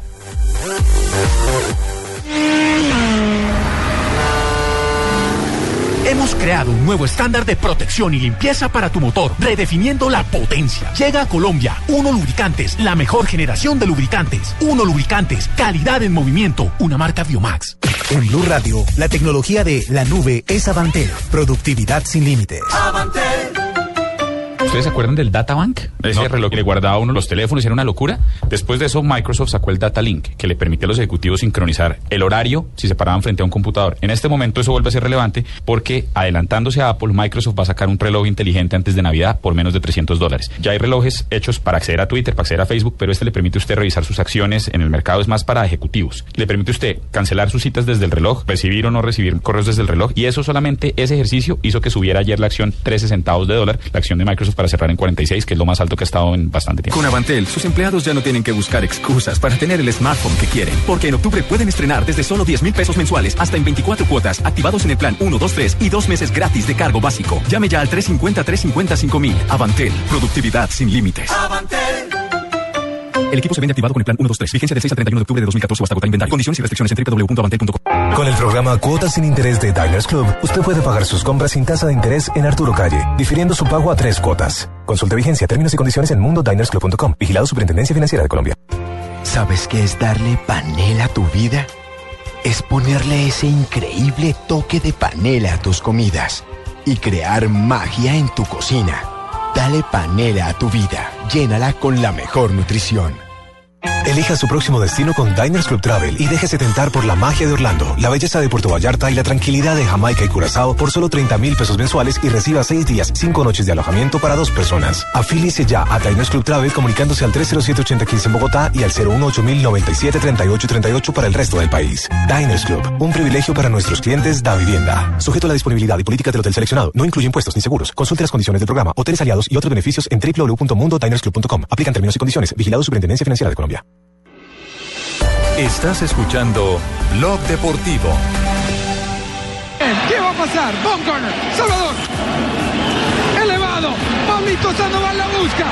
Hemos creado un nuevo estándar de protección y limpieza para tu motor, redefiniendo la potencia. Llega a Colombia, Uno Lubricantes, la mejor generación de lubricantes. Uno Lubricantes, calidad en movimiento, una marca Biomax. En Blue Radio, la tecnología de la nube es Avantel. Productividad sin límites. ¿Ustedes se acuerdan del Data Bank? Ese reloj que le guardaba a uno los teléfonos, era una locura. Después de eso, Microsoft sacó el Data Link, que le permite a los ejecutivos sincronizar el horario si se paraban frente a un computador. En este momento eso vuelve a ser relevante porque, adelantándose a Apple, Microsoft va a sacar un reloj inteligente antes de Navidad por menos de 300 dólares. Ya hay relojes hechos para acceder a Twitter, para acceder a Facebook, pero este le permite a usted revisar sus acciones en el mercado, es más para ejecutivos. Le permite a usted cancelar sus citas desde el reloj, recibir o no recibir correos desde el reloj, y eso solamente, ese ejercicio hizo que subiera ayer la acción 13 centavos de dólar, la acción de Microsoft para cerrar en 46, que es lo más alto que ha estado en bastante tiempo. Con Avantel, sus empleados ya no tienen que buscar excusas para tener el smartphone que quieren. Porque en octubre pueden estrenar desde solo 10 mil pesos mensuales hasta en 24 cuotas, activados en el plan 1, 2, 3 y dos meses gratis de cargo básico. Llame ya al 350-350 mil. Avantel, productividad sin límites. El equipo se vende activado con el plan 1, 2, 3. Vigencia del 6 al 31 de octubre de 2014 o hasta agotar inventario. Condiciones y restricciones en www.avantel.com. Con el programa Cuotas sin Interés de Diners Club, usted puede pagar sus compras sin tasa de interés en Arturo Calle, difiriendo su pago a tres cuotas. Consulte vigencia, términos y condiciones en mundodinersclub.com. Vigilado Superintendencia Financiera de Colombia. ¿Sabes qué es darle panela a tu vida? Es ponerle ese increíble toque de panela a tus comidas y crear magia en tu cocina. Dale panela a tu vida. Llénala con la mejor nutrición. Elija su próximo destino con Diners Club Travel y déjese tentar por la magia de Orlando, la belleza de Puerto Vallarta y la tranquilidad de Jamaica y Curazao por solo 30 mil pesos mensuales y reciba 6 días, 5 noches de alojamiento para dos personas. Afíliese ya a Diners Club Travel comunicándose al 307-8015 en Bogotá y al 018-097-3838 para el resto del país. Diners Club, un privilegio para nuestros clientes da vivienda. Sujeto a la disponibilidad y política del hotel seleccionado, no incluye impuestos ni seguros. Consulte las condiciones del programa, hoteles aliados y otros beneficios en www.mundodinersclub.com. Aplican términos y condiciones. Vigilado Superintendencia Financiera de Colombia. Estás escuchando Blog Deportivo. ¿Qué va a pasar? Corner. Salvador. Elevado. Pablito Sandoval la busca.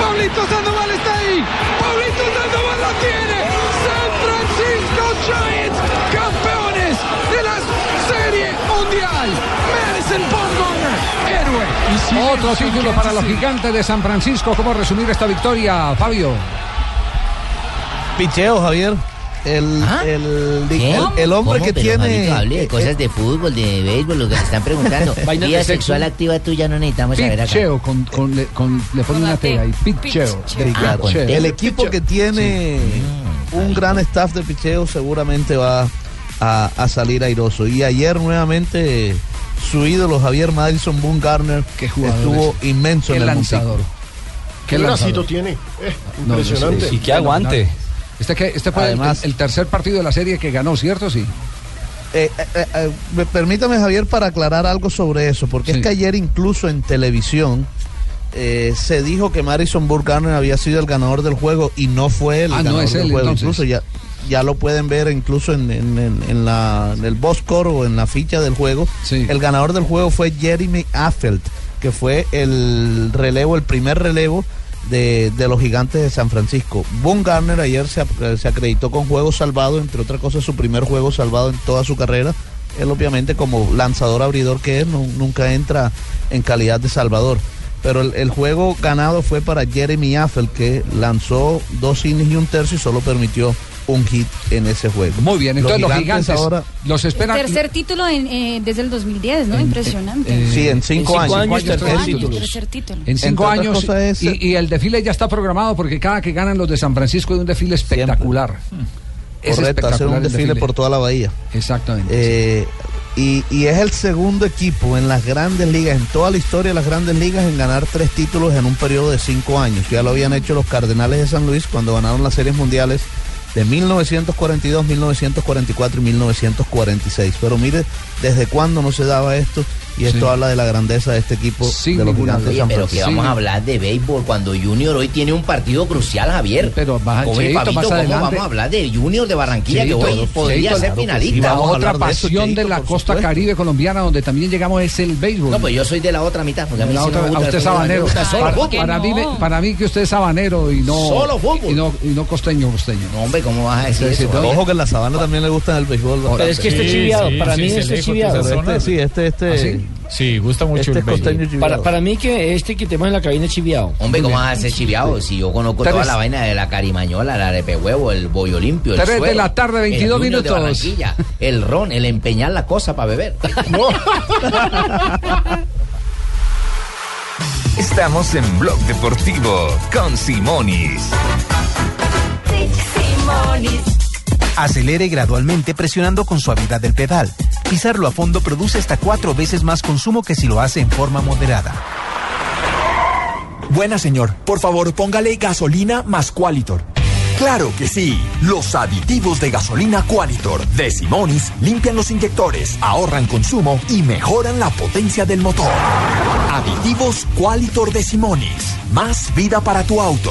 Pablito Sandoval está ahí. Pablito Sandoval la tiene. San Francisco Giants, campeones de la Serie Mundial. Madison Bumgarner, héroe. Y si Otro título para los gigantes de San Francisco. ¿Cómo resumir esta victoria, Fabio? Picheo, Javier. El, el, ¿Qué? el, el hombre ¿Cómo? que Pero, tiene. Hable de cosas de fútbol, de béisbol, lo que te están preguntando. Vida sexual activa tuya no necesitamos saber acá. Picheo, con, con, le, con- le pone una T ahí. Picheo. Sí. Picheo. el equipo que tiene un gran staff de picheo seguramente va a, a salir airoso. Y ayer nuevamente su ídolo Javier Madison Boone Garner jugador estuvo ese. inmenso Qué en el lanzador. montículo. ¿Qué bracito tiene? Eh, No, no, impresionante. sí, sí, fenomenal. Este, que, este fue el- Además- el, el tercer partido de la serie que ganó, ¿cierto? Sí. Eh, eh, eh, me- permítame, Javier, para aclarar algo sobre eso, porque es que ayer incluso en televisión eh, se dijo que Madison Burgarner había sido el ganador del juego y no fue el Ah, no ganador es del él, juego. entonces. Incluso ya, ya lo pueden ver incluso en, en- en- en la, en el box score o en la ficha del juego. El ganador del juego fue Jeremy Affeld, que fue el relevo, el primer relevo de, de los gigantes de San Francisco. Boone Garner ayer se, ap- se acreditó con juego salvado, entre otras cosas su primer juego salvado en toda su carrera. Él obviamente como lanzador abridor que es, nu- nunca entra en calidad de salvador. pero el, el juego ganado fue para Jeremy Affel, que lanzó dos innings y un tercio y solo permitió un hit en ese juego. Muy bien, entonces los gigantes, ahora... los esperan. Tercer título en, eh, desde el 2010, ¿no? Impresionante. sí, en cinco, En cinco años. años, tercer título. título. Tercer título. En cinco años es- y, y el desfile ya está programado porque cada que ganan los de San Francisco es un desfile espectacular. Es Correcto, hacer un desfile, por toda la bahía. Exactamente. Eh, y, y es el segundo equipo en las grandes ligas, en toda la historia de las grandes ligas, en ganar tres títulos en un periodo de cinco años. Ya lo habían hecho los Cardenales de San Luis cuando ganaron las series mundiales de 1942, 1944 y 1946. Pero mire, desde cuándo no se daba esto y esto Sí. habla de la grandeza de este equipo de los gigantes de Oye, San pero que vamos a hablar de béisbol cuando Junior hoy tiene un partido crucial, Javier. Pero ¿Cómo, Cheito, Fabito, más cómo adelante- vamos a hablar de Junior de Barranquilla Cheito, que hoy podría ser finalista? La otra pasión de la costa caribe colombiana donde también llegamos es el béisbol. No, pues yo soy de la otra mitad, porque a mí La sí otra- me gusta a usted sabanero. gusta solo Para, para mí, me- para mí que usted es sabanero y no. Solo fútbol. Y no, y no costeño, costeño. No, hombre, ¿cómo vas a decir eso? Ojo que en la sabana también le gusta el béisbol. Pero es que este chiviado, para mí este de chiviado. sí, este, este. ¿Ah, sí? Gusta mucho Este. Para, para mí que este que tenemos en la cabina es chiviado. Hombre, ¿cómo vas a ser chiviado? Si yo conozco Tres. toda la vaina de la carimañola, el arepe huevo, el bollo limpio, el Tres de la tarde, 22 el de minutos. El ron, el empeñar la cosa para beber. Estamos en Blog Deportivo con Simonis. Acelere gradualmente presionando con suavidad el pedal. Pisarlo a fondo produce hasta cuatro veces más consumo que si lo hace en forma moderada. Buena señor, por favor póngale gasolina más Qualitor. Claro que sí, los aditivos de gasolina Qualitor de Simonis limpian los inyectores, ahorran consumo y mejoran la potencia del motor. Aditivos Qualitor de Simonis, más vida para tu auto.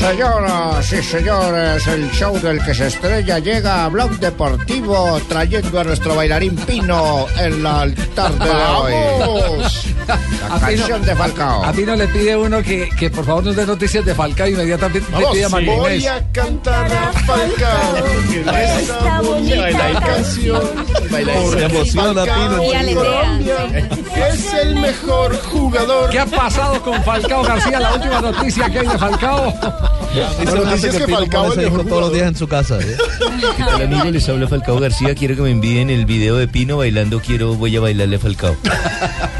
Señoras y señores, el show del que se estrella llega a Blog Deportivo trayendo a nuestro bailarín Pino en la altar de hoy. ¡Vamos! La A Pino- canción de Falcao. A Pino le pide uno que, que por favor nos dé noticias de Falcao y inmediatamente le Vamos, pide a María voy a cantar a Falcao esta bonita canción. Se emociona, Pino. Es el mejor jugador. ¿Qué ha pasado con Falcao García? La última noticia que hay de Falcao. La noticia es que Falcao es el mejor todos los días en su casa. ¿eh? Hola amigo, les habla Falcao García. Quiero que me envíen el video de Pino bailando. Quiero, voy a bailarle a Falcao.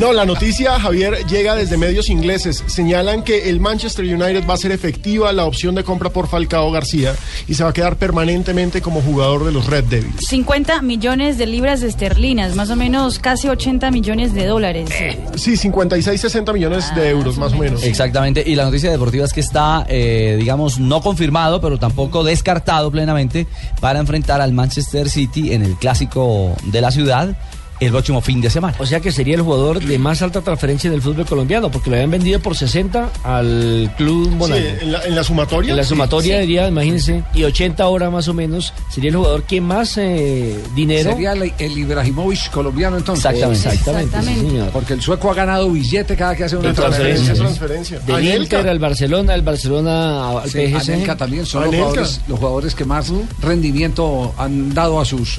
No, la noticia, Javier, llega desde medios ingleses. Señalan que el Manchester United va a ser efectiva la opción de compra por Falcao García y se va a quedar permanentemente como jugador de los Red Devils. 50 millones de libras esterlinas, más o menos casi 80 millones de dólares. Sí, 56, 60 millones de euros, más o menos. Exactamente, y la noticia deportiva es que está, eh, digamos, no confirmado, pero tampoco descartado plenamente para enfrentar al Manchester City en el clásico de la ciudad el próximo fin de semana. O sea que sería el jugador de más alta transferencia del fútbol colombiano, porque lo habían vendido por 60 al Club Sí, Monaco. en la, en la sumatoria. En la sumatoria Sí. diría, imagínense, y 80 ahora más o menos, sería el jugador que más eh, dinero. Sería el, el Ibrahimovic colombiano entonces. Exactamente. Exactamente, sí, Exactamente. señor. Porque el sueco ha ganado billete cada que hace una En transferencia. transferencia. Del Anelka. Inter al Barcelona, del Barcelona al Sí, PSG. También son los jugadores, los jugadores que más rendimiento han dado a sus,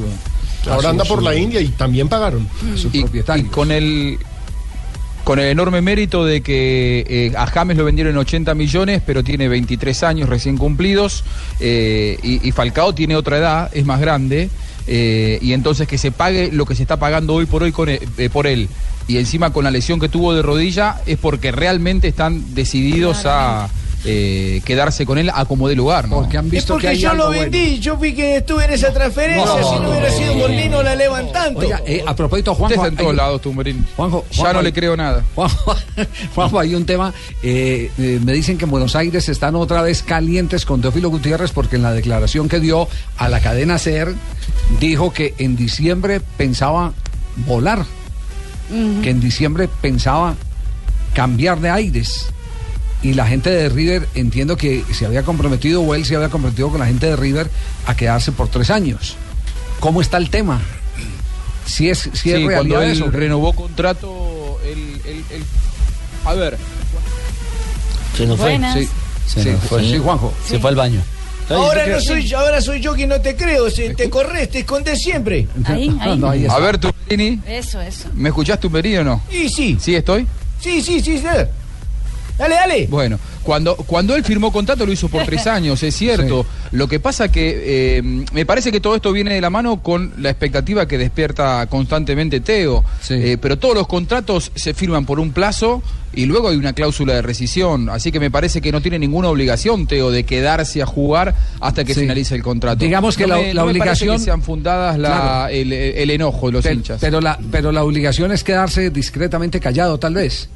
Ahora anda por la India y también pagaron. a sus Y, y propietarios. con el con el enorme mérito de que eh, a James lo vendieron en 80 millones, pero tiene 23 años recién cumplidos, eh, y, y Falcao tiene otra edad, es más grande, eh, y entonces que se pague lo que se está pagando hoy por hoy con, por él, y encima con la lesión que tuvo de rodilla, es porque realmente están decididos a eh, quedarse con él a como de lugar. ¿no? Porque han Es visto que porque hay yo algo lo bueno. vendí, yo fui que estuve en esa transferencia, No, si no hubiera no, sido no. Molino la levantanto. Oiga, eh, a propósito, Usted Juanjo, está en todos hay- lados, Tumberín. Juanjo, ya Juanjo, no hay- le creo nada. Juanjo, Juanjo, hay un tema. eh, eh, me dicen que en Buenos Aires están otra vez calientes con Teófilo Gutiérrez porque en la declaración que dio a la cadena SER dijo que en diciembre pensaba volar, que en diciembre pensaba cambiar de aires. Y la gente de River, entiendo que se había comprometido, o él se había comprometido con la gente de River a quedarse por tres años. ¿Cómo está el tema? Si es, si es Sí, realidad cuando él eso. renovó contrato, él, él- él- a ver, Se nos Buenas. Sí. Se Sí, nos fue. sí, Juanjo. Se fue al baño. Ahora no soy yo, ahora soy yo quien no te creo. Se, te corres, te escondes siempre. Ahí, ahí. A ver, Tumberini, Eso, eso. ¿me escuchás Tumberini o no? Sí, sí. ¿Sí estoy? Sí, sí, sí, sí. Dale, dale. Bueno, cuando, cuando él firmó contrato lo hizo por tres años, es cierto. Lo que pasa que eh, me parece que todo esto viene de la mano con la expectativa que despierta constantemente Teo. Eh, pero todos los contratos se firman por un plazo y luego hay una cláusula de rescisión. Así que me parece que no tiene ninguna obligación, Teo, de quedarse a jugar hasta que Sí. finalice el contrato. Digamos que No la- me- la no me parece obligación- que sean fundadas la- Claro. el, el enojo de los Pe- hinchas. Pero la, pero la obligación es quedarse discretamente callado, tal vez.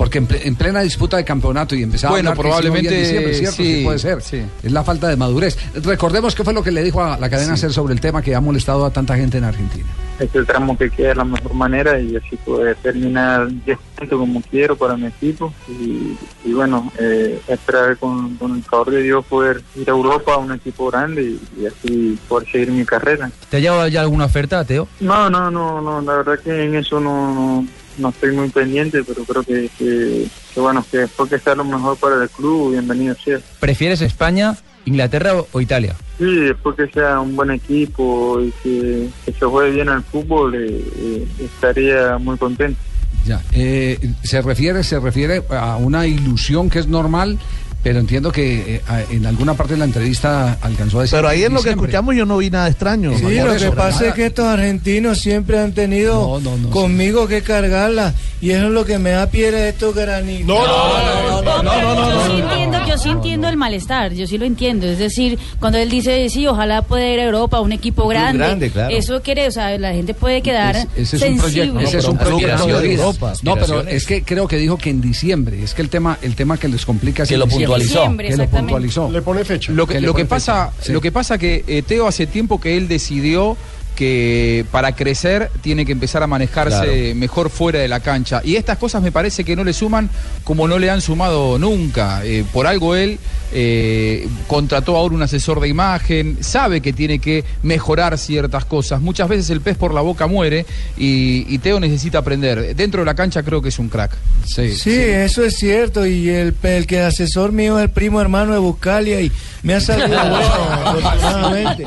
Porque en, en plena disputa de campeonato y empezaba Bueno, a no probablemente diciembre, ¿cierto? sí, Sí, puede ser. sí. Es la falta de madurez. Recordemos qué fue lo que le dijo a la cadena Sí. Ser sobre el tema que ha molestado a tanta gente en Argentina. es el tramo que queda de la mejor manera y así poder terminar 10 puntos como quiero para mi equipo y, y bueno, eh, esperar con, con el favor de Dios poder ir a Europa a un equipo grande y, y así poder seguir mi carrera. ¿Te ha llegado ya alguna oferta, Teo? No, no, no, no, la verdad que en eso no, no, no estoy muy pendiente, pero creo que, que, que bueno, que después que sea lo mejor para el club, bienvenido sea. ¿Prefieres España, Inglaterra o- Italia? Sí, después que sea un buen equipo y que, que se juegue bien al fútbol, eh, eh, estaría muy contento. Ya. Eh, se refiere, se refiere a una ilusión que es normal, pero entiendo que eh, en alguna parte de la entrevista alcanzó a decir. Pero ahí en lo que escuchamos yo no vi nada extraño. Sí, lo que pasa es que estos argentinos siempre han tenido conmigo que cargarla y eso es lo que me da piedra de estos granitos. No, no, no, Yo sí entiendo, yo sí entiendo el malestar, yo sí lo entiendo. Es decir, cuando él dice, sí, ojalá pueda ir a Europa, a un equipo grande, grande, claro. eso quiere, o sea, la gente puede quedar Es- ese es sensible. un proyecto, ese es un proyecto de. Europa, No, pero es que creo que dijo que en diciembre. Es que el tema, el tema que les complica es Que en lo diciembre. Puntualizó. Que lo puntualizó. Le pone fecha. Lo que, lo que pasa, fecha, sí. lo que pasa que eh, Teo hace tiempo que él decidió que para crecer tiene que empezar a manejarse Claro. mejor fuera de la cancha. Y estas cosas me parece que no le suman como no le han sumado nunca. Eh, por algo él eh, contrató ahora un asesor de imagen, sabe que tiene que mejorar ciertas cosas. Muchas veces el pez por la boca muere y, y Teo necesita aprender. Dentro de la cancha creo que es un crack. Sí, Sí, eso es cierto. Y el, el que asesor mío es el primo hermano de Buscalia y me ha salido bueno, afortunadamente.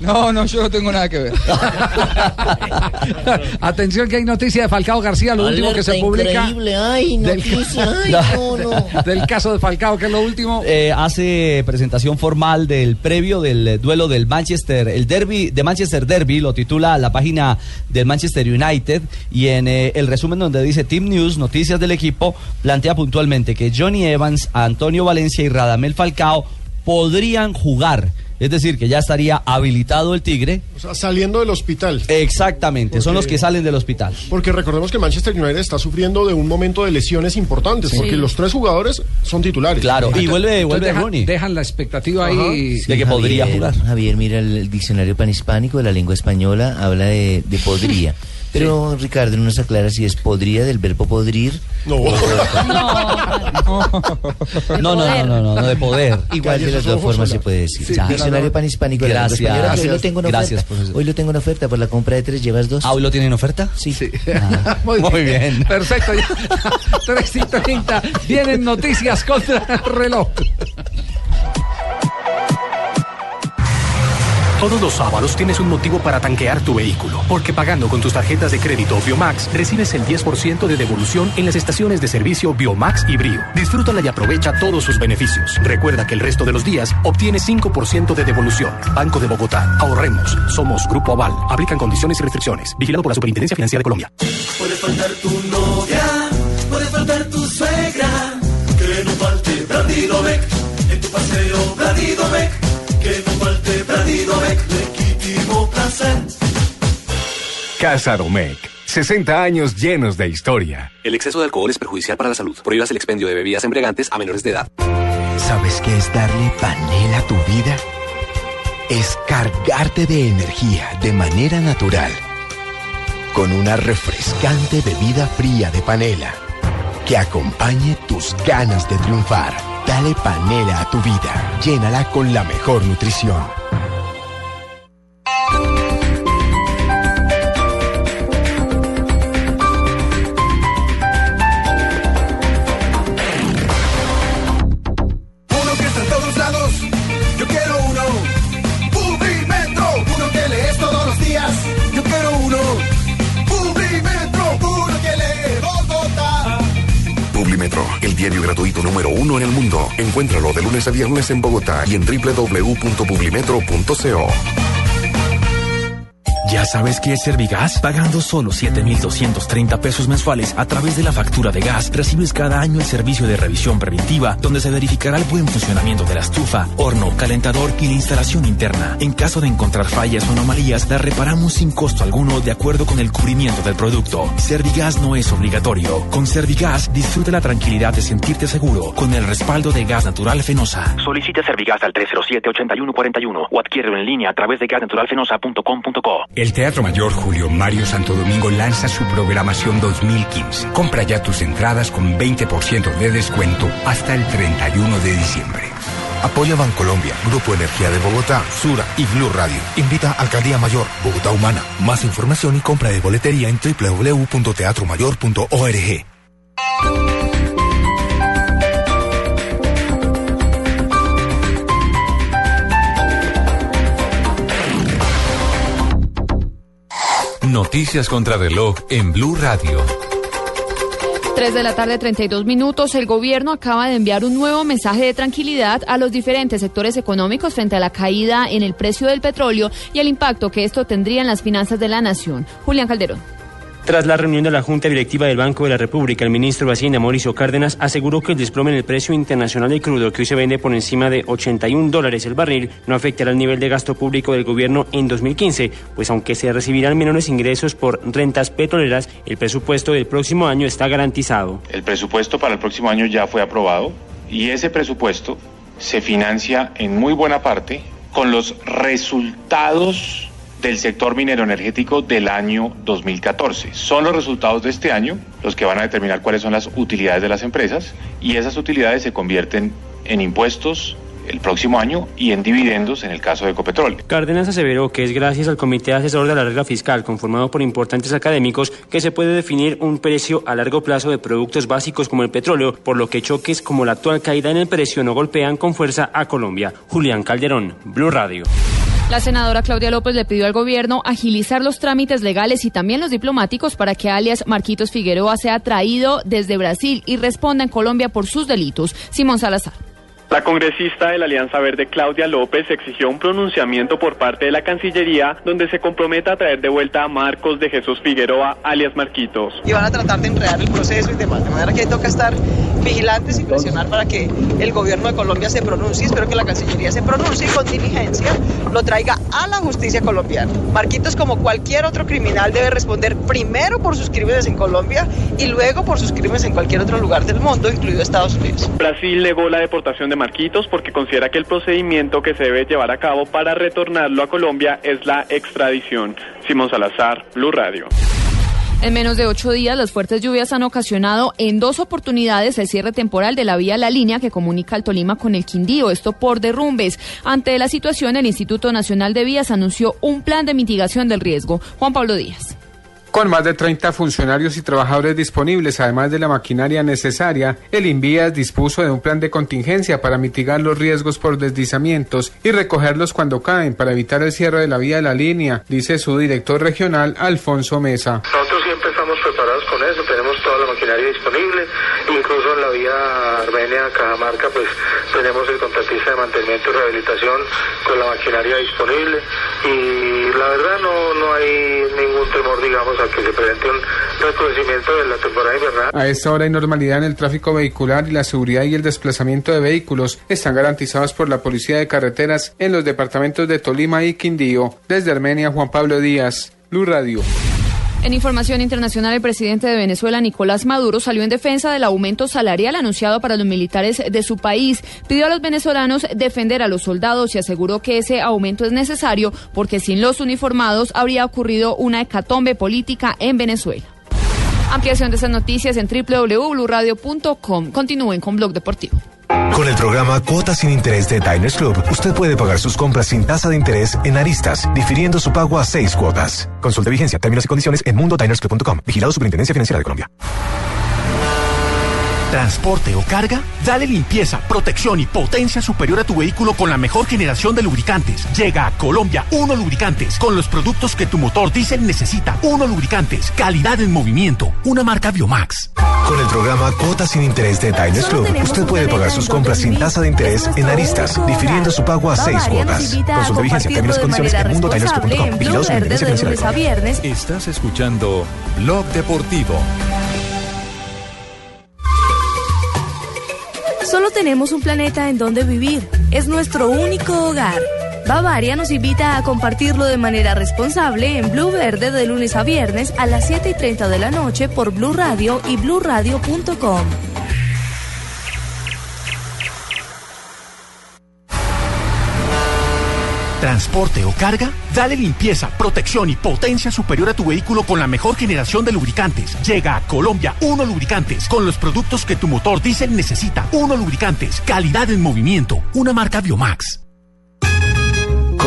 No, no, yo no tengo nada que ver. Atención que hay noticia de Falcao García, lo último que se publica. increíble, ay, del- noticia, ay, no, no. Del caso de Falcao, que es lo último. Eh, hace presentación formal del previo del eh, duelo del Manchester, el derby de Manchester Derby, lo titula la página del Manchester United y en eh, el resumen donde dice Team News, noticias del equipo, plantea puntualmente que Johnny Evans, Antonio Valencia y Radamel Falcao podrían jugar. Es decir, que ya estaría habilitado el Tigre. O sea, saliendo del hospital. Exactamente, son los que salen del hospital. Porque recordemos que Manchester United está sufriendo de un momento de lesiones importantes, Sí. porque los tres jugadores son titulares. Claro, y vuelve, Entonces vuelve dejan, Rooney. dejan la expectativa ahí. De que podría Javier, jugar. Javier, mira el, el diccionario panhispánico de la lengua española, habla de, de podría. Pero Ricardo no nos aclara si es podría del verbo podrir. No. No, no, no, no, no, no, de poder. Igual de las dos formas se puede decir. Sí, Diccionario panhispánico de la lengua Gracias. española, hoy lo tengo en Gracias, oferta. profesor. Hoy lo tengo en oferta por la compra de tres, llevas dos. Ah, ¿hoy lo tienen en oferta? Sí. Muy, Muy bien. Perfecto. 3 y 30. Vienen noticias contra el reloj. Todos los sábados tienes un motivo para tanquear tu vehículo, porque pagando con tus tarjetas de crédito Biomax recibes el 10% de devolución en las estaciones de servicio Biomax y Brio. Disfrútala y aprovecha todos sus beneficios. Recuerda que el resto de los días obtienes 5% de devolución. Banco de Bogotá. Ahorremos. Somos Grupo Aval. Aplican condiciones y restricciones. Vigilado por la Superintendencia Financiera de Colombia. Puede faltar tu novia, puede faltar tu suegra, que no falte Brandidovec, en tu paseo Brandidovec, Casa Domecq. 60 años llenos de historia. El exceso de alcohol es perjudicial para la salud. Prohíbas el expendio de bebidas embriagantes a menores de edad. ¿Sabes qué es darle panela a tu vida? Es cargarte de energía de manera natural. Con una refrescante bebida fría de panela que acompañe tus ganas de triunfar. Dale panela a tu vida. Llénala con la mejor nutrición. Diario gratuito número uno en el mundo. Encuéntralo de lunes a viernes en Bogotá y en www.publimetro.co. ¿Ya sabes qué es Servigas? Pagando solo 7,230 pesos mensuales a través de la factura de gas, recibes cada año el servicio de revisión preventiva, donde se verificará el buen funcionamiento de la estufa, horno, calentador y la instalación interna. En caso de encontrar fallas o anomalías, la reparamos sin costo alguno de acuerdo con el cubrimiento del producto. Servigas no es obligatorio. Con Servigas, disfruta la tranquilidad de sentirte seguro con el respaldo de gas natural Fenosa. Solicite Servigas al 307-8141 o adquiérelo en línea a través de gasnaturalfenosa.com.co. El Teatro Mayor Julio Mario Santo Domingo lanza su programación 2015. Compra ya tus entradas con 20% de descuento hasta el 31 de diciembre. Apoya Bancolombia, Grupo Energía de Bogotá, Sura y Blue Radio. Invita a Alcaldía Mayor, Bogotá Humana. Más información y compra de boletería en www.teatromayor.org. Noticias contra reloj en Blue Radio. 3 de la tarde, 32 minutos. El gobierno acaba de enviar un nuevo mensaje de tranquilidad a los diferentes sectores económicos frente a la caída en el precio del petróleo y el impacto que esto tendría en las finanzas de la nación. Julián Calderón. Tras la reunión de la Junta Directiva del Banco de la República, el ministro de Hacienda, Mauricio Cárdenas, aseguró que el desplome en el precio internacional del crudo, que hoy se vende por encima de 81 dólares el barril, no afectará el nivel de gasto público del gobierno en 2015, pues aunque se recibirán menores ingresos por rentas petroleras, el presupuesto del próximo año está garantizado. El presupuesto para el próximo año ya fue aprobado y ese presupuesto se financia en muy buena parte con los resultados del sector minero energético del año 2014. Son los resultados de este año los que van a determinar cuáles son las utilidades de las empresas y esas utilidades se convierten en impuestos el próximo año y en dividendos en el caso de Ecopetrol. Cárdenas aseveró que es gracias al Comité Asesor de la Regla Fiscal, conformado por importantes académicos, que se puede definir un precio a largo plazo de productos básicos como el petróleo, por lo que choques como la actual caída en el precio no golpean con fuerza a Colombia. Julián Calderón, Blue Radio. La senadora Claudia López le pidió al gobierno agilizar los trámites legales y también los diplomáticos para que alias Marquitos Figueroa sea traído desde Brasil y responda en Colombia por sus delitos. Simón Salazar. La congresista de la Alianza Verde, Claudia López, exigió un pronunciamiento por parte de la Cancillería donde se comprometa a traer de vuelta a Marcos de Jesús Figueroa, alias Marquitos. Y van a tratar de enredar el proceso y demás. De manera que toca estar vigilantes y presionar para que el gobierno de Colombia se pronuncie. Espero que la Cancillería se pronuncie y con diligencia lo traiga a la justicia colombiana. Marquitos, como cualquier otro criminal, debe responder primero por sus crímenes en Colombia y luego por sus crímenes en cualquier otro lugar del mundo, incluido Estados Unidos. Brasil negó la deportación de Marquitos porque considera que el procedimiento que se debe llevar a cabo para retornarlo a Colombia es la extradición. Simón Salazar, Blue Radio. En menos de ocho días, las fuertes lluvias han ocasionado en dos oportunidades el cierre temporal de la vía La Línea que comunica al Tolima con el Quindío, esto por derrumbes. Ante la situación, el Instituto Nacional de Vías anunció un plan de mitigación del riesgo. Juan Pablo Díaz. Con más de 30 funcionarios y trabajadores disponibles, además de la maquinaria necesaria, el Invías dispuso de un plan de contingencia para mitigar los riesgos por deslizamientos y recogerlos cuando caen para evitar el cierre de la vía de la línea, dice su director regional Alfonso Mesa. Nosotros siempre estamos preparados con eso, tenemos toda la maquinaria disponible, incluso en la vía Armenia-Cajamarca pues tenemos el contratista de mantenimiento y rehabilitación con la maquinaria disponible y la verdad no, no hay ningún temor digamos a que se presente un recrudecimiento de la temporada invernal. A esta hora hay normalidad en el tráfico vehicular y la seguridad y el desplazamiento de vehículos están garantizados por la Policía de Carreteras en los departamentos de Tolima y Quindío. Desde Armenia, Juan Pablo Díaz, Blue Radio. En información internacional, el presidente de Venezuela, Nicolás Maduro, salió en defensa del aumento salarial anunciado para los militares de su país. Pidió a los venezolanos defender a los soldados y aseguró que ese aumento es necesario porque sin los uniformados habría ocurrido una hecatombe política en Venezuela. Ampliación de estas noticias en www.bluradio.com. Continúen con Blog Deportivo. Con el programa Cuotas sin Interés de Diners Club, usted puede pagar sus compras sin tasa de interés en aristas, difiriendo su pago a seis cuotas. Consulte vigencia, términos y condiciones en mundodinersclub.com. Vigilado Superintendencia Financiera de Colombia. Transporte o carga? Dale limpieza, protección y potencia superior a tu vehículo con la mejor generación de lubricantes. Llega a Colombia Uno Lubricantes con los productos que tu motor diésel necesita. Uno Lubricantes, calidad en movimiento, una marca Biomax. Con el programa Cuotas sin Interés de Diners Club, usted puede pagar sus compras sin tasa de interés en Aristas, difiriendo su pago a seis cuotas. Consulte vigencia, términos y condiciones en. Vigilados Financiera viernes. Estás escuchando Blog Deportivo. Solo tenemos un planeta en donde vivir. Es nuestro único hogar. Bavaria nos invita a compartirlo de manera responsable en Blue Verde de lunes a viernes a las 7 y 30 de la noche por Blue Radio y bluradio.com. transporte o carga? Dale limpieza, protección y potencia superior a tu vehículo con la mejor generación de lubricantes. Llega a Colombia Uno Lubricantes con los productos que tu motor diésel necesita. Uno Lubricantes, calidad en movimiento, una marca Biomax.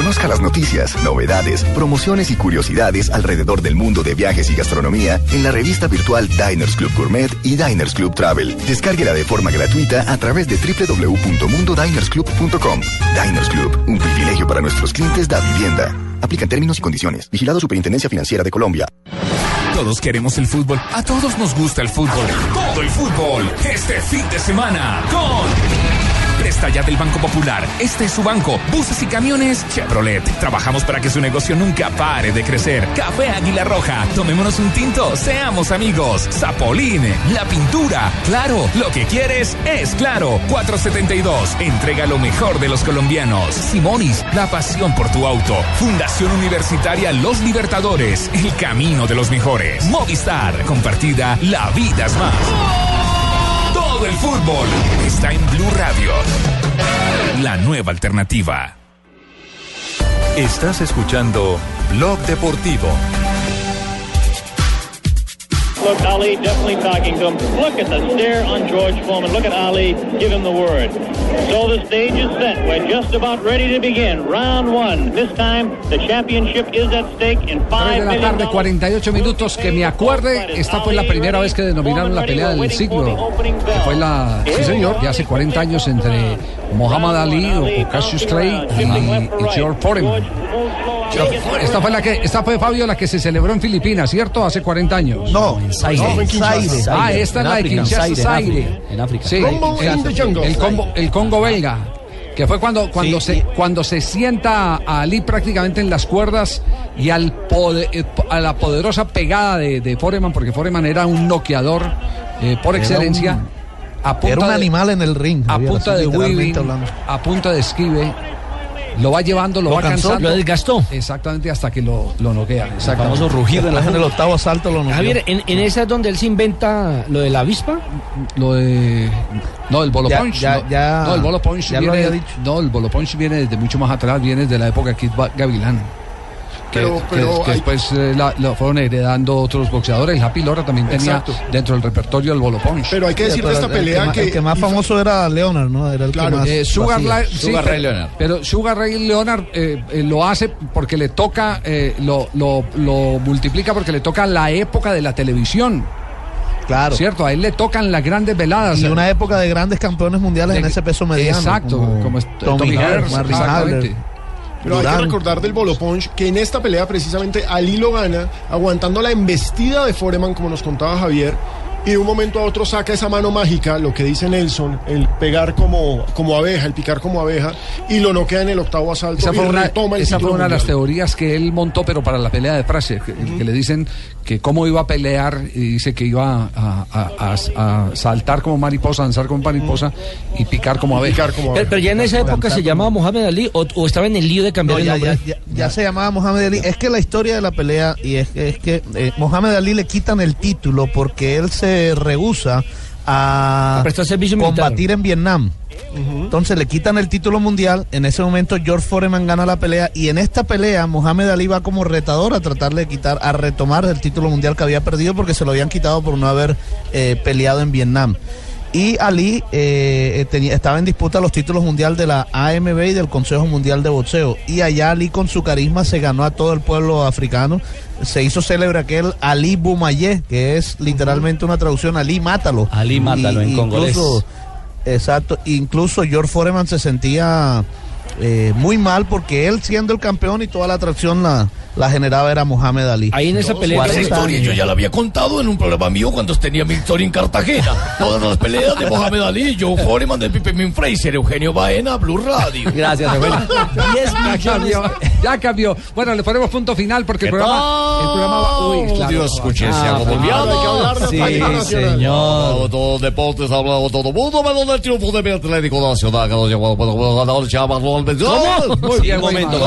Conozca las noticias, novedades, promociones y curiosidades alrededor del mundo de viajes y gastronomía en la revista virtual Diners Club Gourmet y Diners Club Travel. Descárguela de forma gratuita a través de www.mundodinersclub.com. Diners Club, un privilegio para nuestros clientes da vivienda. Aplican términos y condiciones. Vigilado Superintendencia Financiera de Colombia. Todos queremos el fútbol. A todos nos gusta el fútbol. Todo el fútbol. Este fin de semana con Presta ya del Banco Popular. Este es su banco. Buses y camiones Chevrolet. Trabajamos para que su negocio nunca pare de crecer. Café Águila Roja. Tomémonos un tinto. Seamos amigos. Zapolín. La pintura. Claro. Lo que quieres es claro. 472. Entrega lo mejor de los colombianos. Simonis. La pasión por tu auto. Fundación Universitaria Los Libertadores. El camino de los mejores. Movistar. Compartida. La vida es más. Todo el fútbol está en Blue Radio. La nueva alternativa. Estás escuchando Blog Deportivo. Look, Ali definitely talking to him. Look at the stare on George Foreman. Look at Ali give him the word. So the stage is set. We're just about ready to begin. Round one. This time, the championship is at stake in five de la tarde, 48 minutos. Que me acuerde, esta fue la primera vez que denominaron la pelea del siglo. Que fue la, sí señor, ya hace 40 años entre Muhammad Ali o Cassius Clay y, y George Foreman. Esta fue la que, esta fue Fabio la que se celebró en Filipinas, ¿cierto? Hace 40 años. No, en Zaire. Ah, esta es la de Kinshasa, Zaire. En África. Sí, el, Congo, el Congo belga. Que fue cuando, cuando, se, cuando se sienta a Ali prácticamente en las cuerdas y al eh, a la poderosa pegada de, de Foreman, porque Foreman era un noqueador eh, por excelencia. a punta era un animal en el ring. A punta de weaving, a punta de esquive lo va llevando, lo, va cansando. Lo desgastó. Exactamente, hasta que lo, lo noquea. El famoso rugido en, el octavo asalto lo noquea. Javier, ¿en, ¿en, esa es donde él se inventa lo de la avispa? Lo de... No, el bolo ya, punch. Ya, no, ya, no, el bolo punch ya viene... lo había dicho. No, el bolo punch viene desde mucho más atrás, viene desde la época de Kid Gavilán. Que, Pero- que- pero que hay- después eh, la- lo fueron heredando otros boxeadores. Happy Lora también tenía Exacto. dentro del repertorio el bolo punch. Pero hay que decir de pero esta el pelea que, El que más famoso era Leonard, ¿no? Era el Claro. que más. Eh, Sugar. Ray- sí, pero- Sugar Ray Leonard eh, eh, lo hace porque le toca, eh, lo, lo, lo multiplica porque le toca la época de la televisión. Claro. ¿Cierto? A él le tocan las grandes veladas. Y una época de grandes campeones mundiales en ese peso mediano. Exacto, como, es- Tommy Tommy Hearns, Hearns, Pero hay que recordar del Bolo Punch que en esta pelea precisamente Ali lo gana aguantando la embestida de Foreman, como nos contaba Javier, y de un momento a otro saca esa mano mágica, lo que dice Nelson, el pegar como, como abeja, el picar como abeja, y lo noquea en el octavo asalto Esa y fue, una, retoma el esa fue una de las teorías que él montó, pero para la pelea de Fraser, que, que le dicen que cómo iba a pelear, y dice que iba a, a- a- a saltar como mariposa, danzar como mariposa y picar como abeja. Pero, pero ya en esa época se llamaba Mohamed Ali o, o estaba en el lío de cambiar No, el ya, nombre. ya- ya- ya se llamaba Mohamed Ali. Es que la historia de la pelea, y es, que- es que eh, Mohamed Ali le quitan el título porque él se rehúsa a, A militar. combatir en Vietnam. Entonces le quitan el título mundial. En ese momento George Foreman gana la pelea. Y en esta pelea Mohamed Ali va como retador a tratarle de quitar, a retomar el título mundial que había perdido porque se lo habían quitado por no haber eh, peleado en Vietnam. Y Ali eh, eh, tenía, estaba en disputa los títulos mundial de la AMB y del Consejo Mundial de Boxeo. Y allá Ali con su carisma se ganó a todo el pueblo africano. Se hizo célebre aquel Ali Bumayé, que es literalmente una traducción Ali Mátalo. Ali Mátalo en congolés. Exacto, incluso George Foreman se sentía eh, muy mal porque él siendo el campeón y toda la atracción la, la generaba era Mohamed Ali. Ahí en esa pelea, esa historia yo ya la había contado en un programa mío cuando tenía mi historia en Cartagena. Todas las peleas de Mohamed Ali, Joe Foreman, de Pipe Min Fraser, Eugenio Baena, Blue Radio. Gracias, Eugenio. 10 Ya cambió, ya cambió. Bueno, le ponemos punto final porque el ¿Qué programa, el programa va. Uy, claro. Dios, escuché, se hago boliviano. Sí, señor. Hablado todo los deportes, ha hablado todo mundo, menos del triunfo de mi Atlético Nacional, que nos llevó, bueno, bueno, ganador Chamarrón al. Muy bien, momento.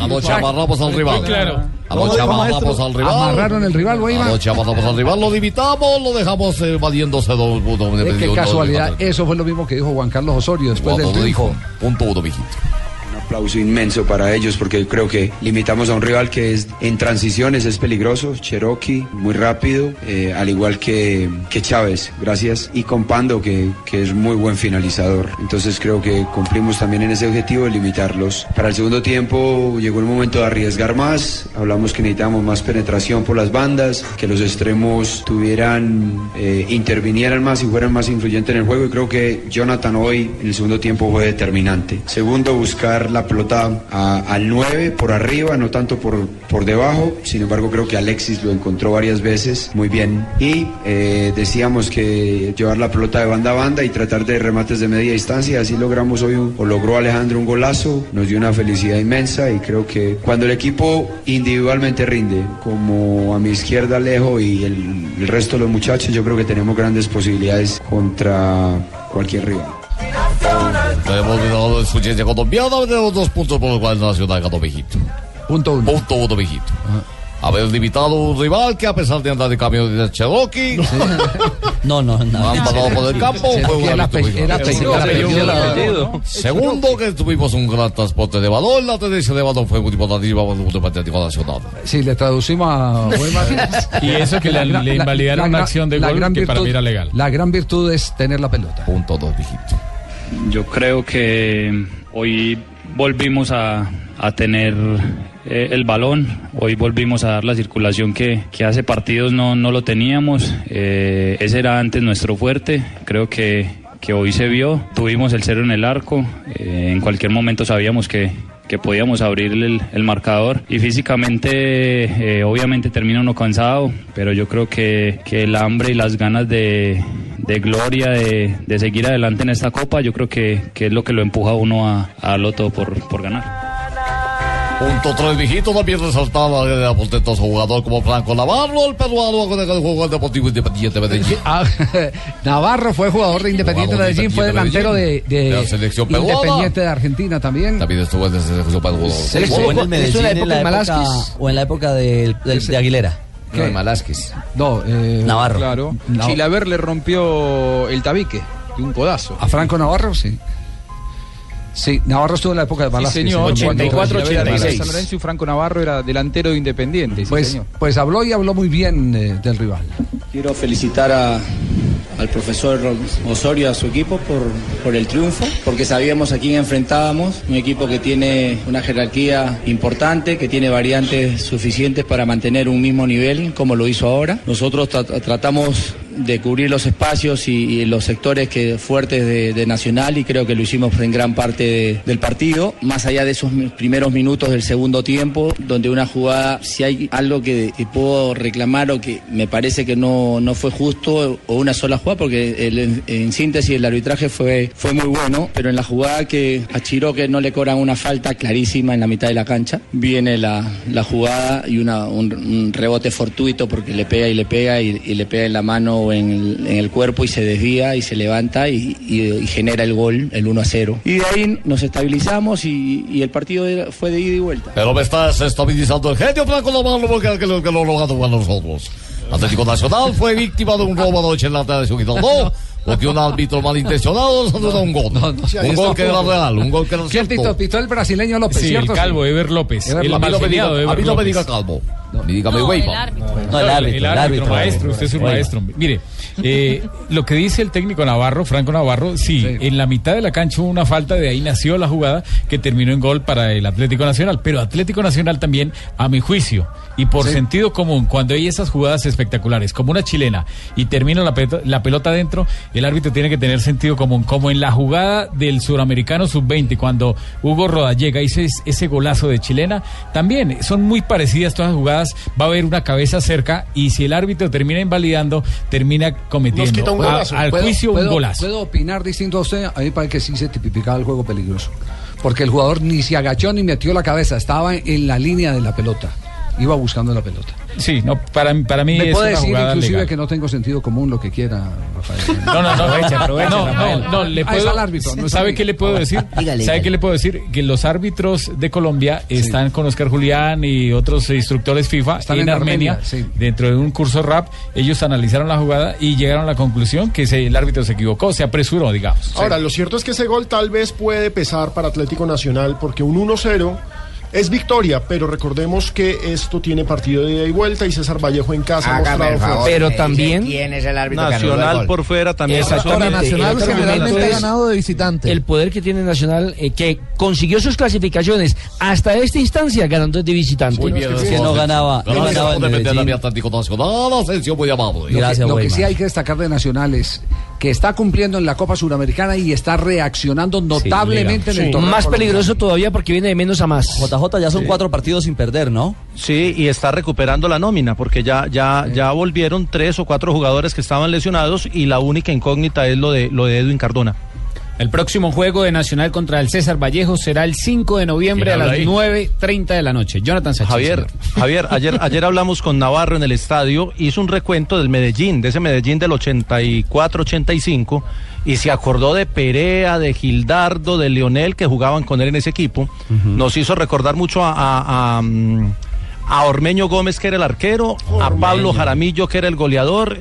Anoche amarramos al rival. Claro. Amarramos al rival. Amarraron el rival. Anoche amarramos al rival, lo limitamos, lo dejamos eh, valiéndose dos puntos. Qué casualidad, eso fue lo mismo que dijo Juan Carlos Osorio después del triunfo. dijo, punto uno, mijito. Aplauso inmenso para ellos porque creo que limitamos a un rival que es en transiciones es peligroso, Cherokee muy rápido, eh, al igual que, que Chávez, gracias, y con Pando que, que es muy buen finalizador. Entonces creo que cumplimos también en ese objetivo de limitarlos. Para el segundo tiempo llegó el momento de arriesgar más, hablamos que necesitábamos más penetración por las bandas, que los extremos tuvieran, eh, intervinieran más y fueran más influyentes en el juego y creo que Jonathan hoy en el segundo tiempo fue determinante. Segundo, buscar la pelota a- al 9 por arriba, no tanto por, por debajo. Sin embargo, creo que Alexis lo encontró varias veces muy bien. Y eh, decíamos que llevar la pelota de banda a banda y tratar de remates de media distancia. Así logramos hoy, un- o logró Alejandro un golazo. Nos dio una felicidad inmensa y creo que cuando el equipo individualmente rinde, como a mi izquierda Alejo y el, el resto de los muchachos, yo creo que tenemos grandes posibilidades contra cualquier rival. Tenemos ganador de suficiencia colombiana, tenemos dos puntos por los cuales Nacional ganó, mijito. Punto uno. Punto uno, mijito. Haber limitado un rival que a pesar de andar de camión de Cherokee, No, no, no. han pasado por el campo, fue un era. Segundo, que tuvimos un gran transporte de balón, la tendencia de balón fue muy importante para el mundo Atlético Nacional. Sí, le traducimos a. Y eso que le- le invalidaron una acción de gol que para mí era legal. La gran virtud es tener la pelota. Punto dos, mijito. Yo creo que hoy volvimos a, a tener eh, el balón, hoy volvimos a dar la circulación que, que hace partidos no, no lo teníamos, eh, ese era antes nuestro fuerte, creo que, que hoy se vio, tuvimos el cero en el arco, eh, en cualquier momento sabíamos que, que podíamos abrir el, el marcador y físicamente obviamente termina uno cansado, pero yo creo que, que el hambre y las ganas de, de gloria, de, de seguir adelante en esta copa, yo creo que, que es lo que lo empuja a uno a, a todo por, por ganar. Punto tres, mijito, también resaltaba el aportentoso jugador como Franco Navarro, el peruano con el que jugó el Deportivo Independiente Medellín. Ah, Navarro fue jugador de Independiente de Jugador de Medellín, fue delantero de, de De la selección peruana. Independiente de Argentina también. También estuvo en la selección peruana. ¿Se jugó en el Medellín en la época, o en la época de, de- de Aguilera? ¿Qué? Malásquez. No, eh, Navarro. Claro. No. Chilaver le rompió el tabique de un codazo. A Franco Navarro, sí. Sí, Navarro estuvo en la época de Sí, Velázquez. señor. Cuando- 84, cuando- 86. San Lorenzo y Franco Navarro era delantero de Independiente. Sí, Pues, señor. pues habló y habló muy bien eh, del rival. Quiero felicitar a- al profesor Osorio a su equipo por, por el triunfo, porque sabíamos a quién enfrentábamos, un equipo que tiene una jerarquía importante, que tiene variantes suficientes para mantener un mismo nivel, como lo hizo ahora. Nosotros tra- tratamos de cubrir los espacios y, los sectores que, fuertes de, Nacional y creo que lo hicimos en gran parte de- del partido, más allá de esos primeros minutos del segundo tiempo, donde una jugada, si hay algo que, puedo reclamar o que me parece que no, no fue justo o una sola jugada, porque el- en, síntesis el arbitraje fue, fue muy bueno, pero en la jugada que a Chiroque no le cobran una falta clarísima en la mitad de la cancha, viene la, la jugada y una, un, rebote fortuito porque le pega y le pega y le pega en la mano o en el, en el cuerpo y se desvía y se levanta y, y- y genera el gol, el 1 a 0. Y de ahí nos estabilizamos y, y el partido era- fue de ida y vuelta. Pero me estás estabilizando el genio Franco Navarro porque el que lo, que lo logrado con nosotros. Atlético Nacional fue víctima de un robo anoche en la tarde de su equipo. No, porque un árbitro malintencionado nos anuló un gol. un gol que era real, un gol que era ¿Quién cierto. pitó? Pitó el brasileño López, Sí, el ¿cierto? calvo, Ever López. Ever El López. A mí no me diga, a mí no me diga calvo. Dígame, No, el pa. árbitro. No, el árbitro, el el árbitro, maestro, usted es un Bueno. maestro. Mire, Eh, lo que dice el técnico Navarro, Franco Navarro, sí, en la mitad de la cancha hubo una falta, de ahí nació la jugada que terminó en gol para el Atlético Nacional. Pero Atlético Nacional también, a mi juicio, y por sentido común, cuando hay esas jugadas espectaculares, como una chilena, y termina la pelota, la pelota dentro, el árbitro tiene que tener sentido común. Como en la jugada del suramericano sub-20, cuando Hugo Rodallega hizo es- ese golazo de chilena, también son muy parecidas todas las jugadas. Va a haber una cabeza cerca, y si el árbitro termina invalidando, termina cometiendo a- al ¿Puedo- juicio un golazo. ¿Puedo opinar distinto a usted? A mí parece que sí se tipificaba el juego peligroso. Porque el jugador ni se agachó ni metió la cabeza, estaba en la línea de la pelota. Iba buscando la pelota. Sí, no, para, para mí Me es puede una decir jugada inclusive legal. que no tengo sentido común, lo que quiera, Rafael. No, no, no, no, Rafael. no, no, le puedo, árbitro, no ¿Sabe qué le puedo decir? Dígale, ¿Sabe dígale. qué le puedo decir? Que los árbitros de Colombia están con Oscar Julián y otros instructores FIFA Están en, en Armenia, Armenia, sí. dentro de un curso rap. Ellos analizaron la jugada y llegaron a la conclusión que se- el árbitro se equivocó, se apresuró, digamos. Ahora, lo cierto es que ese gol tal vez puede pesar para Atlético Nacional porque un 1-0 es victoria, pero recordemos que esto tiene partido de ida y vuelta y César Vallejo en casa ha Hágame mostrado me dice ¿Quién es el árbitro el Nacional por fuera también. Exactamente. Nacional generalmente ha ganado de visitante. El poder que tiene Nacional, eh, que consiguió sus clasificaciones hasta esta instancia ganando de visitante. Muy bien, que no ganaba, no ganaba el de meter a mi Medellín. Atlético Nacional, Asensio muy amable. Lo que, lo que sí hay que destacar de Nacional es que está cumpliendo en la Copa Suramericana y está reaccionando notablemente en el torneo Más peligroso todavía porque viene de menos a más. JJ ya son cuatro partidos sin perder, ¿no? Sí, y está recuperando la nómina, porque ya, ya, ya volvieron tres o cuatro jugadores que estaban lesionados y la única incógnita es lo de, lo de Edwin Cardona. El próximo juego de Nacional contra el César Vallejo será el 5 de noviembre a ¿Quién las habla ahí? 9.30 de la noche. Jonathan Sánchez. Javier, Javier, ayer, ayer hablamos con Navarro en el estadio, hizo un recuento del Medellín, de ese Medellín del 84-85, y se acordó de Perea, de Gildardo, de Leonel, que jugaban con él en ese equipo. Nos hizo recordar mucho a, a- a, mm, a Ormeño Gómez, que era el arquero, a Pablo Jaramillo, que era el goleador.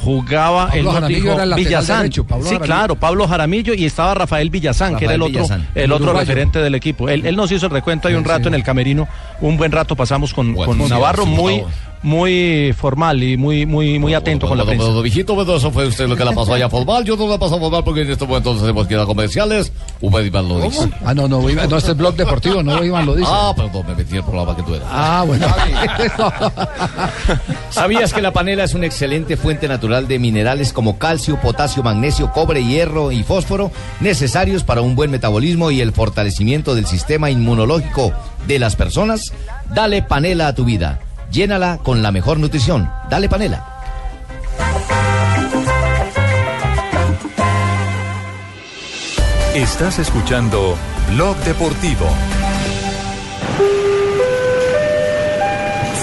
Jugaba Pablo nos Jaramillo era el Villazán. derecho, Pablo sí, Jaramillo. claro, Pablo Jaramillo y estaba Rafael Villazán, que era el otro, Villazán. el El otro referente del equipo. Él, él nos hizo el recuento hay un rato en el camerino, un buen rato pasamos con, con sí, Navarro, sí, muy, muy formal y muy, muy, muy atento con la Bueno, prensa. bueno, viejito, bueno, eso fue usted lo que la pasó allá formal. Yo no la paso formal porque en este momento tenemos que ir a comerciales. Usted Iván lo dice. Ah, no, no, Iván, no, este es blog deportivo, no Iván lo dice. Ah, perdón, me metí en el programa que tú eras. Ah, bueno. ¿Sabías que la panela es una excelente fuente natural de minerales como calcio, potasio, magnesio, cobre, hierro y fósforo necesarios para un buen metabolismo y el fortalecimiento del sistema inmunológico de las personas? Dale panela a tu vida. Llénala con la mejor nutrición. Dale panela. Estás escuchando Blog Deportivo.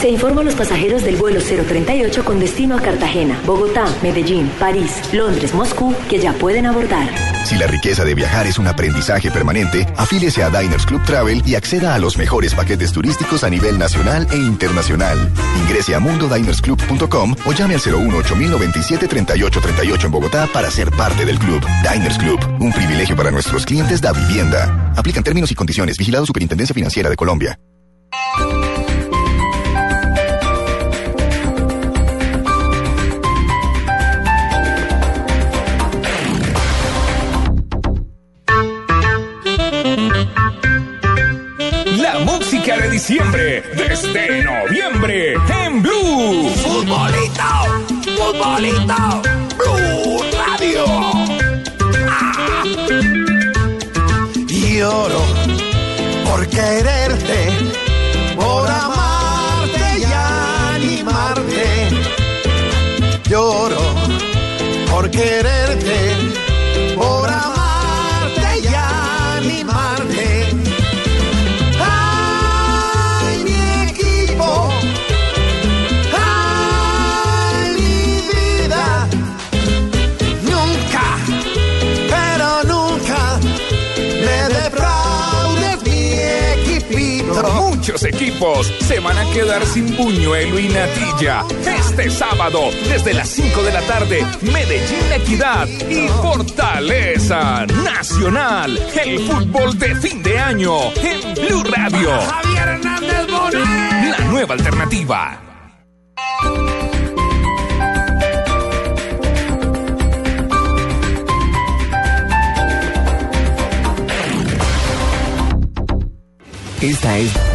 Se informa a los pasajeros del vuelo 038 con destino a Cartagena, Bogotá, Medellín, París, Londres, Moscú, que ya pueden abordar. Si la riqueza de viajar es un aprendizaje permanente, afíliese a Diners Club Travel y acceda a los mejores paquetes turísticos a nivel nacional e internacional. Ingrese a mundodinersclub.com o llame al 018 097 3838 en Bogotá para ser parte del club. Diners Club, un privilegio para nuestros clientes da vivienda. Aplican términos y condiciones. Vigilado Superintendencia Financiera de Colombia. Diciembre desde noviembre en Blue. Futbolito, futbolito, Blue Radio. Ah. Lloro por quererte, por amarte y animarte. Lloro por quererte, muchos equipos se van a quedar sin buñuelo y natilla. Este sábado, desde las 5 de la tarde, Medellín Equidad y Fortaleza Nacional. El fútbol de fin de año en Blue Radio. Javier Hernández Bonet. La nueva alternativa. Esta es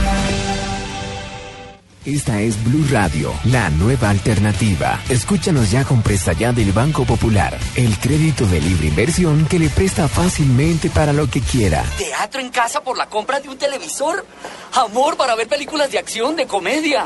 Esta es Blue Radio, la nueva alternativa. Escúchanos ya con Presta Ya del Banco Popular, el crédito de libre inversión que le presta fácilmente para lo que quiera. ¿Teatro en casa por la compra de un televisor? Amor para ver películas de acción, de comedia.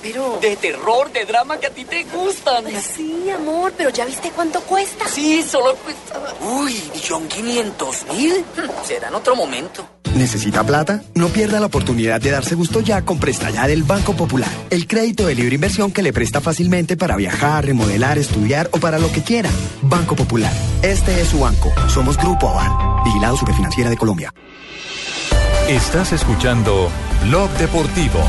pero... De terror, de drama que a ti te gustan. Sí, amor, pero ¿ya viste cuánto cuesta? Sí, solo cuesta... Uy, ¿millón quinientos mil? Será en otro momento. ¿Necesita plata? No pierda la oportunidad de darse gusto ya con Presta Ya del Banco Popular. El crédito de libre inversión que le presta fácilmente para viajar, remodelar, estudiar o para lo que quiera. Banco Popular. Este es su banco. Somos Grupo Aval. Vigilado Superfinanciera de Colombia. Estás escuchando Blog Deportivo.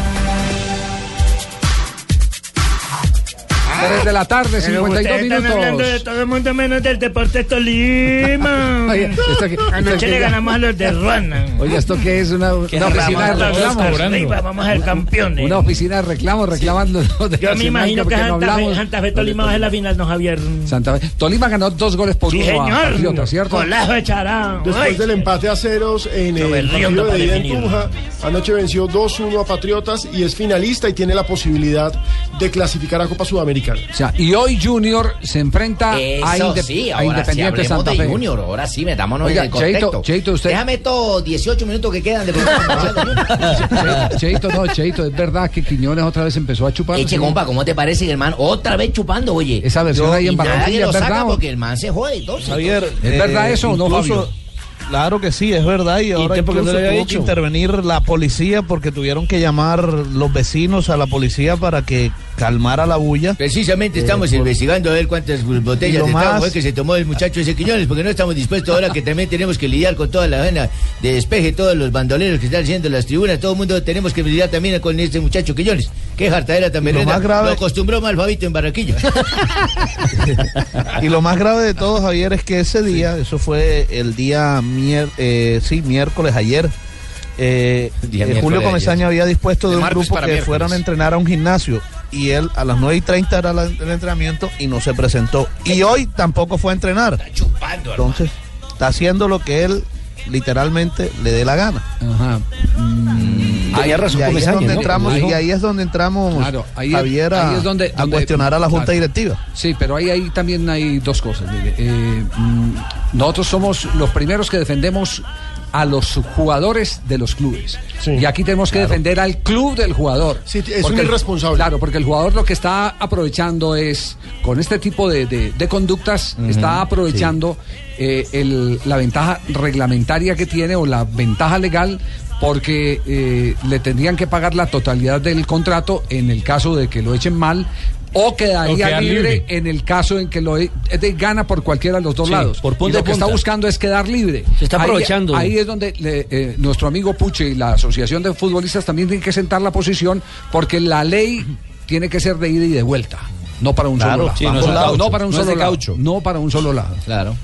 3 de la tarde, 52 Están hablando de minutos. todo el mundo menos del Deportes Tolima. Oye, esto que- Anoche esto que- le ganamos a los de Ruana. Oye, ¿esto qué es? Una, una oficina de reclamos. arriba, vamos a ser campeones. Una oficina de reclamos reclamando. de Yo me imagino que no Santa Fe. Santa Fe Tolima va a ser la final, no Javier. Santa Fe. Tolima ganó dos goles por Sí, uno a señor. Patriota, ¿cierto? Golazo de Chará. Después Ay. del empate a ceros en el partido de ida en. Tunja, anoche venció 2-1 a Patriotas y es finalista y tiene la posibilidad de clasificar a Copa Sudamericana. O sea, y hoy Junior se enfrenta a, Eso sí, a ahora sí Independiente hablemos Santa de Fe. Junior, ahora sí, metámonos Oiga, en el contexto. Cheito, Cheito, usted- Déjame estos 18 minutos que quedan de Cheito, no, Cheito, es verdad que Quiñones otra vez empezó a chupar. Eche, compa, ¿cómo te parece, hermano? Otra vez chupando, oye. Esa versión ahí en Barranquilla, lo ¿es saca verdad? porque el man se jode y todo. Javier, ¿Es verdad eh, eso o no, incluso- Fabio? Claro que sí, es verdad. Y ahora usted por qué no incluso le había tuvo que intervenir la policía porque tuvieron que llamar los vecinos a la policía para que calmara la bulla. Precisamente Eh, estamos por- investigando a ver cuántas botellas de más- que se tomó el muchacho ese Quiñones, porque no estamos dispuestos ahora que también tenemos que lidiar con toda la vena de despeje, todos los bandoleros que están haciendo las tribunas, todo el mundo tenemos que lidiar también con este muchacho Quiñones. Qué jartadera tan Y lo más grave- Lo acostumbró mal Fabito en Barranquilla. Y lo más grave de todo, Javier, es que ese día, eso fue el día mier- eh, sí, miércoles ayer, eh, eh, Julio Comesaña había dispuesto de, De un grupo para que fueran a entrenar a un gimnasio y él a las 9 y 30 era la- el entrenamiento y no se presentó. Y hoy tampoco fue a entrenar. Entonces, está haciendo lo que él literalmente le dé la gana. Ajá. Tenía razón, y ahí es donde ¿no? entramos, y ahí es donde entramos, Claro, ahí es- Javier, a, ahí es donde- a donde- cuestionar a la Junta claro. Directiva. Sí, pero ahí, ahí también hay dos cosas. mire. Eh, mm, nosotros somos los primeros que defendemos a los jugadores de los clubes. Y aquí tenemos que defender al club del jugador. Sí, es Porque un el- irresponsable. Claro, porque el jugador lo que está aprovechando es, con este tipo de, de- de conductas, está aprovechando eh, el- la ventaja reglamentaria que tiene o la ventaja legal porque eh, le tendrían que pagar la totalidad del contrato en el caso de que lo echen mal o quedaría O quedar libre, libre. en el caso en que lo e- es de gana por cualquiera de los dos Sí, lados. por punta y lo que está buscando es quedar libre. Se está Ahí- aprovechando. Ahí, es donde le- eh, nuestro amigo Puche y la Asociación de Futbolistas también tienen que sentar la posición porque la ley tiene que ser de ida y de vuelta. No para un Claro, solo lado. sí, no para un No solo lado. caucho. No para un solo lado. Claro.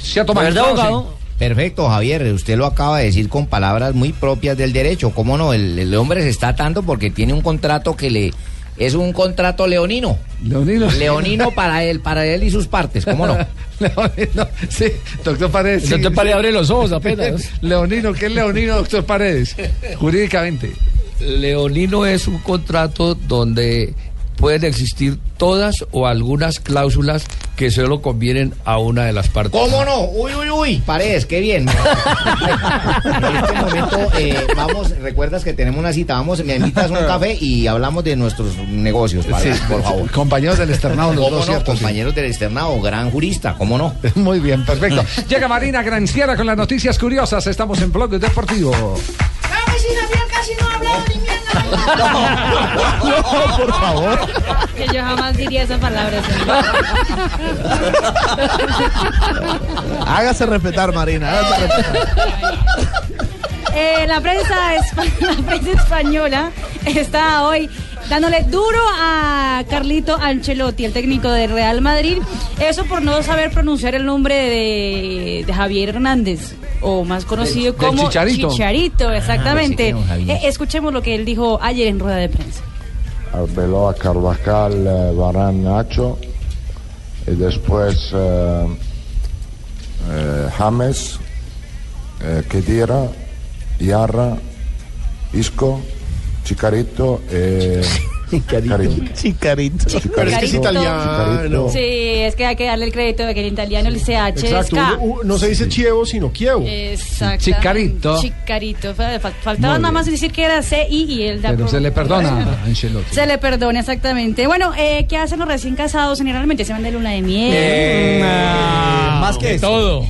¿Se ha tomado. Perfecto, Javier. Usted lo acaba de decir con palabras muy propias del derecho. ¿Cómo no? El, el hombre se está atando porque tiene un contrato que le es un contrato leonino. Leonino. Leonino para él, para él y sus partes. ¿Cómo no? Leonino, sí, doctor Paredes. Doctor sí. Paredes abre los ojos apenas. Leonino, ¿qué es Leonino, doctor Paredes? Jurídicamente. Leonino es un contrato donde pueden existir todas o algunas cláusulas que solo convienen a una de las partes. ¿Cómo no? Uy, uy, uy. Paredes, qué bien. en este momento, eh, vamos, recuerdas que tenemos una cita. Vamos, me invitas a un café y hablamos de nuestros negocios, Paredes, Sí, por favor. Compañeros del externado, los ¿Cómo dos, no? ¿cierto? Sí. Compañeros del externado, gran jurista, ¿cómo no? Muy bien, perfecto. Llega Marina Granciera con las noticias curiosas. Estamos en Blog Deportivo. Dame si Javier casi no ha hablado ni mierda. No, por favor. Que yo jamás diría esa palabra. Hágase respetar, Marina, hágase respetar. Eh, la, prensa espa- la prensa española está hoy dándole duro a Carlito Ancelotti, el técnico del Real Madrid. Eso por no saber pronunciar el nombre de, de Javier Hernández, o más conocido Del- del como Chicharito. Chicharito, exactamente. Ah, Javier. Eh, escuchemos lo que él dijo ayer en rueda de prensa. Arbeloa, Carvajal, eh, Varane, Nacho y después eh, eh, James, eh, Kedira, Iarra, Isco, Chicarito Chicarito. Chicarito. Pero es que es italiano. Sí, es que hay que darle el crédito de que el italiano el CH es Exacto. Uno- no se dice Chievo, sino Kievo. Exacto. Chicarito. Chicarito. Fa- fa- Faltaba nada más decir que era CI y da Pero se le perdona a Ancelotti. Se le perdona, exactamente. Bueno, eh, ¿qué hacen los recién casados? Generalmente se van de luna de miel. Eh, más que todo.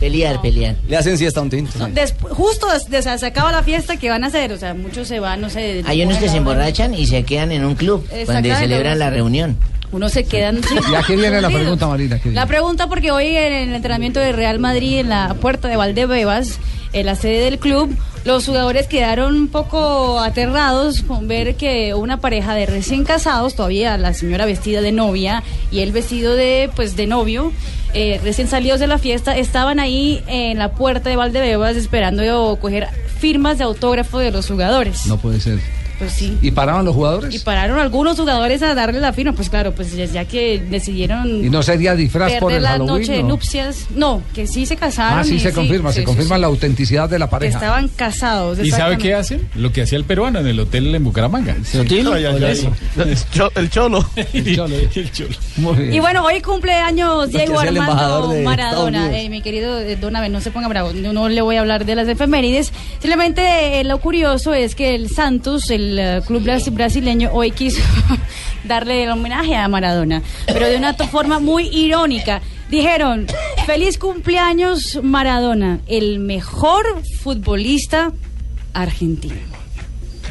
Pelear, pelear. Le hacen siesta a un tinto. No, justo des- des- se acaba la fiesta, ¿qué van a hacer? O sea, muchos se van, no sé. Hay unos que se emborrachan y se quedan en un club cuando Exactamente. celebran la reunión. Unos se quedan. sí, Y aquí viene la pregunta, Marina. ¿qué La pregunta porque hoy en el entrenamiento de Real Madrid en la puerta de Valdebebas, en la sede del club, los jugadores quedaron un poco aterrados con ver que una pareja de recién casados, todavía la señora vestida de novia y él vestido de pues de novio, eh, recién salidos de la fiesta, estaban ahí en la puerta de Valdebebas esperando coger firmas de autógrafo de los jugadores. No puede ser. Pues sí. ¿Y paraban los jugadores? Y pararon algunos jugadores a darle la firma, pues claro, pues ya, que decidieron ¿Y no sería disfraz por el la Halloween? noche de no? nupcias. No, que sí se casaron. Ah, sí se confirma, se sí, confirma sí, la autenticidad de la Que pareja. estaban casados. ¿Y sabe qué hacen? Lo que hacía el peruano en el hotel en Bucaramanga. ¿Sotilo? Ay, ay, ay. Eso. El cholo. El cholo. El cholo. Y bueno, hoy cumple años que Diego Armando Maradona. Eh, mi querido eh, Donaven, no se ponga bravo, no, no le voy a hablar de las efemérides. Simplemente eh, lo curioso es que el Santos, el eh, club bras- brasileño, hoy quiso darle el homenaje a Maradona, pero de una forma muy irónica. Dijeron, feliz cumpleaños Maradona, el mejor futbolista argentino.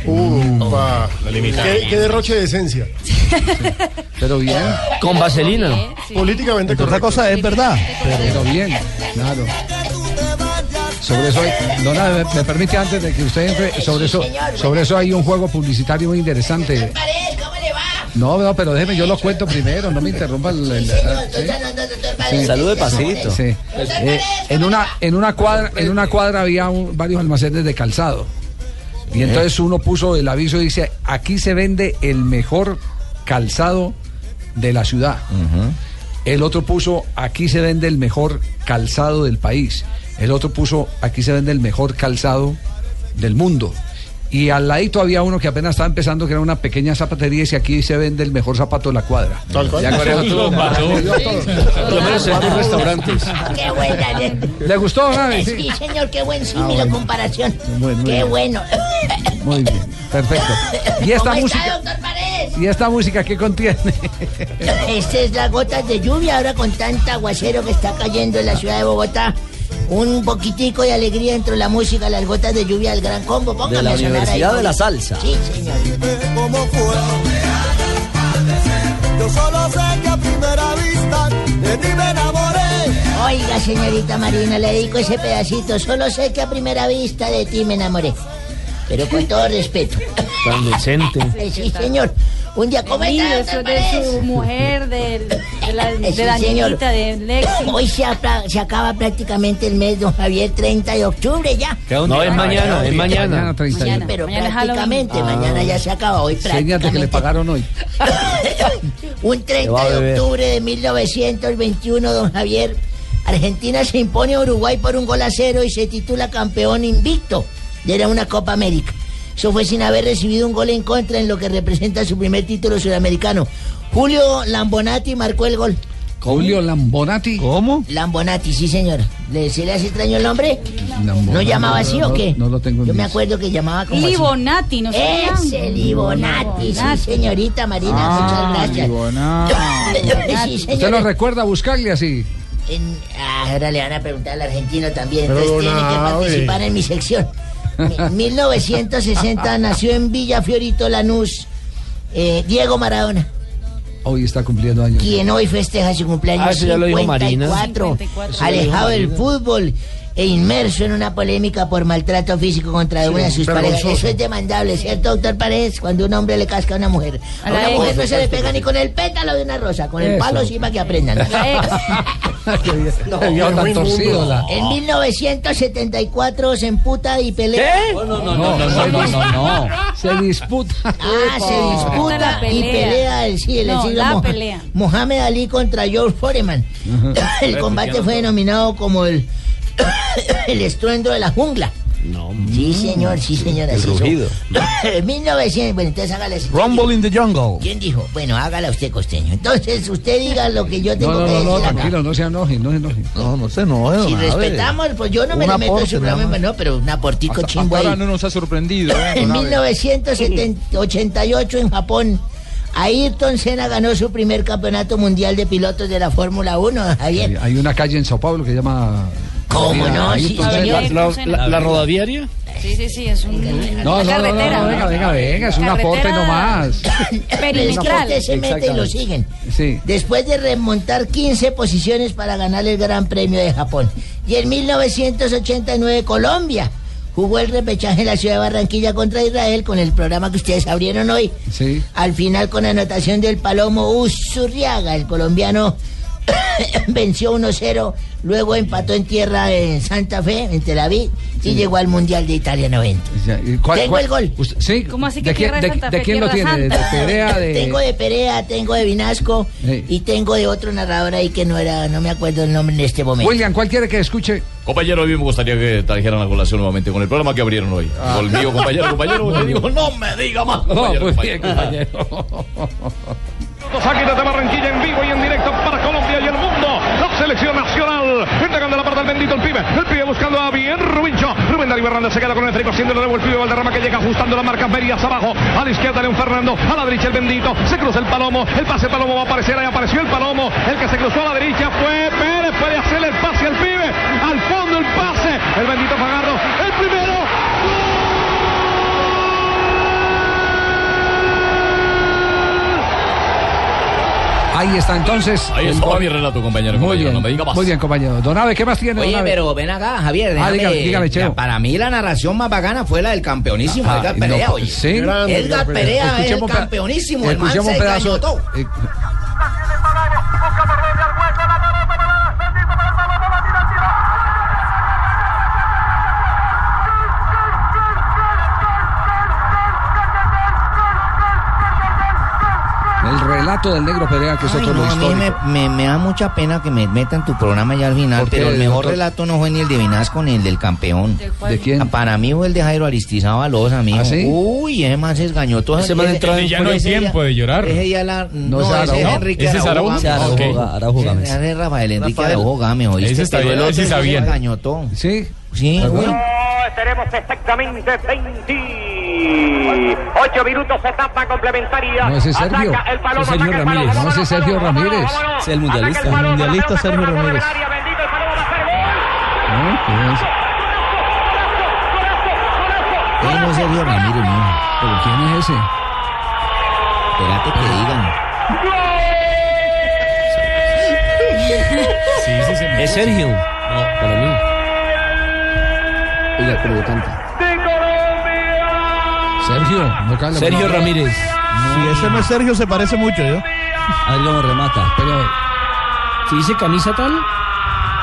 Upa. ¿Qué, qué derroche de esencia. Pero bien. Con vaselina. Políticamente Otra correcto. cosa es verdad. Pero bien, claro. Sobre eso, hay- Dona, me, me permite antes de que usted entre, sobre eso, sobre eso hay un juego publicitario muy interesante. No, no, pero déjeme, yo lo cuento primero, no me interrumpa el... el- ¿sí? Sí. Salude pasito. Sí. Eh, en una en una cuadra en una cuadra había un- varios almacenes de calzado y entonces uno puso el aviso y dice aquí se vende el mejor calzado de la ciudad. El otro puso aquí se vende el mejor calzado del país. El otro puso aquí se vende el mejor calzado del mundo. Y al ladito había uno que apenas estaba empezando, que era una pequeña zapatería, y dice aquí se vende el mejor zapato de la cuadra. Tal cual. Ya con eso todo-. Por lo menos en tus restaurantes. Qué buena. le- ¿Le gustó, Gaby? Sí, señor, qué buen Ah, símil o comparación. Qué bueno. Muy bien, perfecto. ¿Y esta ¿Cómo música? está, doctor Paredes? ¿Y esta música qué contiene? Este es las gotas de lluvia ahora con tanta aguacero que está cayendo en la ciudad de Bogotá. Un poquitico de alegría dentro de la música, las gotas de lluvia del gran combo. Póngame De la a sonar Universidad ahí, de la. Salsa. Sí, señor. Yo solo sé que a primera vista de ti me enamoré. Oiga, señorita Marina, le dedico ese pedacito. Solo sé que a primera vista de ti me enamoré. Pero con todo respeto. Tan decente. Sí, señor. Un día como Sí, esta, de su, mujer, del- de, la, Eh, de sí, Danielita, de Lexi. Hoy se, se acaba prácticamente el mes, don Javier, 30 de octubre ya. No, es mañana, es mañana. Mañana 31. Mañana, pero Mañana prácticamente, Halloween. mañana ya se acaba, hoy Señas de que le pagaron hoy. Un Te va 30 a de octubre de 1921, don Javier, Argentina se impone a Uruguay por un gol a cero y se titula campeón invicto. Era una Copa América. Eso fue sin haber recibido un gol en contra en lo que representa su primer título sudamericano. Julio Lambonati marcó el gol. Julio Lambonati. ¿Cómo? Lambonati, sí, señor. ¿Le, ¿Se le hace extraño el nombre? ¿No llamaba así o qué? No, lo tengo en Yo me acuerdo que llamaba como así. Libonati, ¿no sabía? Ese Libonati, sí, Libonati. señorita Marina, Ah, muchas gracias. sí, ¿Usted lo recuerda buscarle así? En- ah, ahora le van a preguntar al argentino también. Pero Entonces tiene que participar en mi sección. Mi- 1960 nació en Villa Fiorito, Lanús, eh, Diego Maradona, Hoy está cumpliendo años. quien hoy festeja su cumpleaños Ah, eso ya lo dijo Marina. 54, 54. Eso ya lo alejado del fútbol e inmerso en una polémica por maltrato físico contra Sí, una de sus parejas. Eso es demandable, ¿cierto, doctor Paredes? Cuando un hombre le casca a una mujer. A una mujer no se le pega ni con el pétalo de una rosa, con el Eso. palo sí para que aprendan. Qué bien- qué bien tan torcido la- En 1974 se emputa y pelea. No, no, no, no, no, no, no, no. Se disputa. Ah, se disputa y pelea. el sí, el No, siglo la Moja- pelea. Mohamed Ali contra George Foreman. El combate fue denominado como el el estruendo de la jungla. No. Sí, señor, sí, señor. El así rugido. 1900, bueno, entonces hágale así. Rumble in the jungle. ¿Quién dijo? Bueno, hágala usted, costeño. Entonces, usted diga lo que yo No, tengo no, que no, decir no, acá. tranquilo, no se enoje, no se enoje. No, no se enoje, Si respetamos, pues yo no me le meto en su programa, no, pero un aportico Hasta, chimbo hasta ahora no nos ha sorprendido. ¿eh, En don Abe? 1988 en Japón, Ayrton Senna ganó su primer campeonato mundial de pilotos de la Fórmula 1, Javier. Hay una calle en Sao Paulo que se llama. ¿Cómo no? Sí, la- La. Sí, sí, sí, es un. No, una no, no, no, carretera. no, venga, venga, venga, es un aporte Carretera nomás. Perimetral. Usted se mete y lo siguen. Sí. Después de remontar 15 posiciones para ganar el Gran Premio de Japón. Y en 1989 Colombia jugó el repechaje en la ciudad de Barranquilla contra Israel con el programa que ustedes abrieron hoy. Sí. Al final con anotación del Palomo Usurriaga, el colombiano venció 1-0, luego empató en tierra en Santa Fe, en Tel Aviv, y llegó al Mundial de Italia 90. Ya, ¿y cuál- Tengo cuál- el gol. usted- sí. ¿Cómo así que ¿De quién, de de- Santa de Fe, quién lo tiene? ¿De, de? Perea? De... Tengo de Perea, tengo de Vinasco Sí. y tengo de otro narrador ahí que no era, no me acuerdo el nombre en este momento. William, ¿cuál quiere que escuche? Compañero, a mí me gustaría que trajeran la colación nuevamente con el programa que abrieron hoy. Conmigo, compañero, compañero, te digo, no me diga más, No, compañero, muy bien, compañero. Aquí desde Barranquilla en vivo y en directo selección nacional. Entregando la parte al bendito el pibe. El pibe buscando a bien Rubincho. Rubén Darío Hernández se queda con el trigo haciendo de nuevo el pibe Valderrama que llega ajustando la marca Verías abajo. A la izquierda León Fernando. A la derecha el bendito. Se cruza el palomo. El pase palomo va a aparecer. Ahí apareció el palomo. El que se cruzó a la derecha fue Pérez. Puede hacerle el pase al pibe. Al fondo el pase. El bendito Fagardo. El primero. Ahí está entonces. Ahí gol. mi relato, compañero. Muy compañero, bien, no me diga más. muy bien, compañero. Don Abe, ¿qué más tiene? Oye, pero ven acá, Javier. Ah, déjame- dígame, dígame, Cheo. ya, para mí la narración más bacana fue la del campeonísimo, Ah, Edgar no, Perea, oye. ¿sí? Edgar Perea es el Escuchemos campeonísimo, el man se pedazo. eh, relato del negro Perea, que es Ay, otro no, de a mí me, me, me da mucha pena que me metan tu programa ya al final, ¿Por qué, pero el mejor doctor? relato no fue ni el de Vinasco ni el del campeón. ¿De quién? Ah, Para mí fue el de Jairo Aristizábal Loza, amigo. ¿Ah, sí? Uy, ese man se esgañó todo. Ese man entró en- Ya no hay tiempo de llorar. Ese ya la... No, es ese es. Enrique ¿Ese es Araujo Araujo? Gámez. Ese- Gámez. ese es Rafael Enrique. Araujo Gámez, ¿oíste? Ese está bien, el otro ese está se bien. engañó todo. Sí. Sí, güey. Tenemos exactamente 28 minutos, etapa complementaria. No, ese es Sergio. Ataca el palomo, Ese es Sergio ataca el Ramírez. No, vámonos, ese es Sergio Ramírez. Es el mundialista. El mundialista Sergio Ramírez. ¿No? ¿Quién es? No es Sergio Ramírez, no. ¿Pero quién es ese? Espérate que digan. Sí, sí, sí. Es Sergio. No, para mí. Oiga, cómo canta. Sergio, no Sergio no. Ramírez. Si ese no es Sergio, se parece mucho, ¿yo? A ver cómo remata. Pero, ¿si dice camisa tal?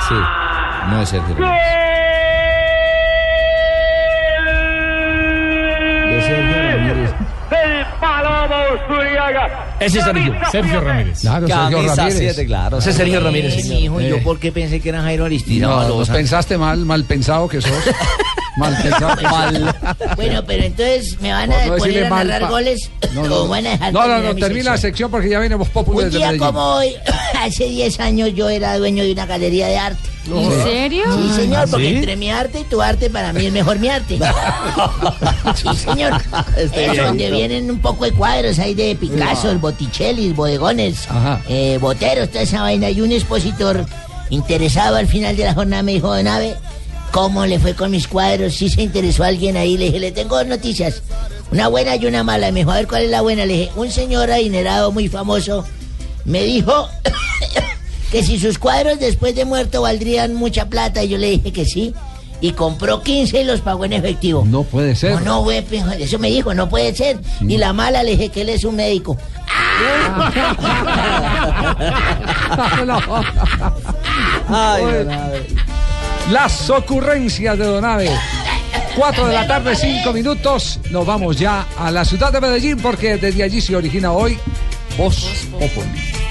Sí. No es Sergio Ramírez. De Sergio Ramírez. El palomo Usturiaga. Ese es Sergio. Sergio Ramírez. Claro, Sergio Camisa Ramírez. siete, claro. Ese es Sergio Ramírez, señor. mi hijo, ¿y yo Eh. por qué pensé que era Jairo No, no Loza? pensaste mal, mal pensado que sos. mal pensado. Mal. Bueno, pero entonces me van a no poner a mal, narrar pa- goles No, o no, van a dejar no, no, no, mi termina la sección? porque ya venimos populares Un de día Medellín. como hoy, hace 10 años yo era dueño de una galería de arte. ¿En Sí. serio? Sí, señor, ¿Ah, porque sí? entre mi arte y tu arte, para mí es mejor mi arte. sí, señor. Es donde vienen un poco de cuadros ahí de Picasso, Botticelli, bodegones, eh, boteros, toda esa vaina. Y un expositor interesado al final de la jornada me dijo, Nave, ¿cómo le fue con mis cuadros? Si se interesó alguien ahí, le dije, le tengo dos noticias. Una buena y una mala. Me dijo, a ver cuál es la buena. Le dije, un señor adinerado muy famoso me dijo que si sus cuadros después de muerto valdrían mucha plata. Y yo le dije que sí. Y compró 15 y los pagó en efectivo. No puede ser. No, no, güey, eso me dijo, no puede ser. Y la mala le dije que él es un médico. No. Oye, Las ocurrencias de Donave. 4 de la tarde, 5 minutos. Nos vamos ya a la ciudad de Medellín porque desde allí se origina hoy Voz Populi.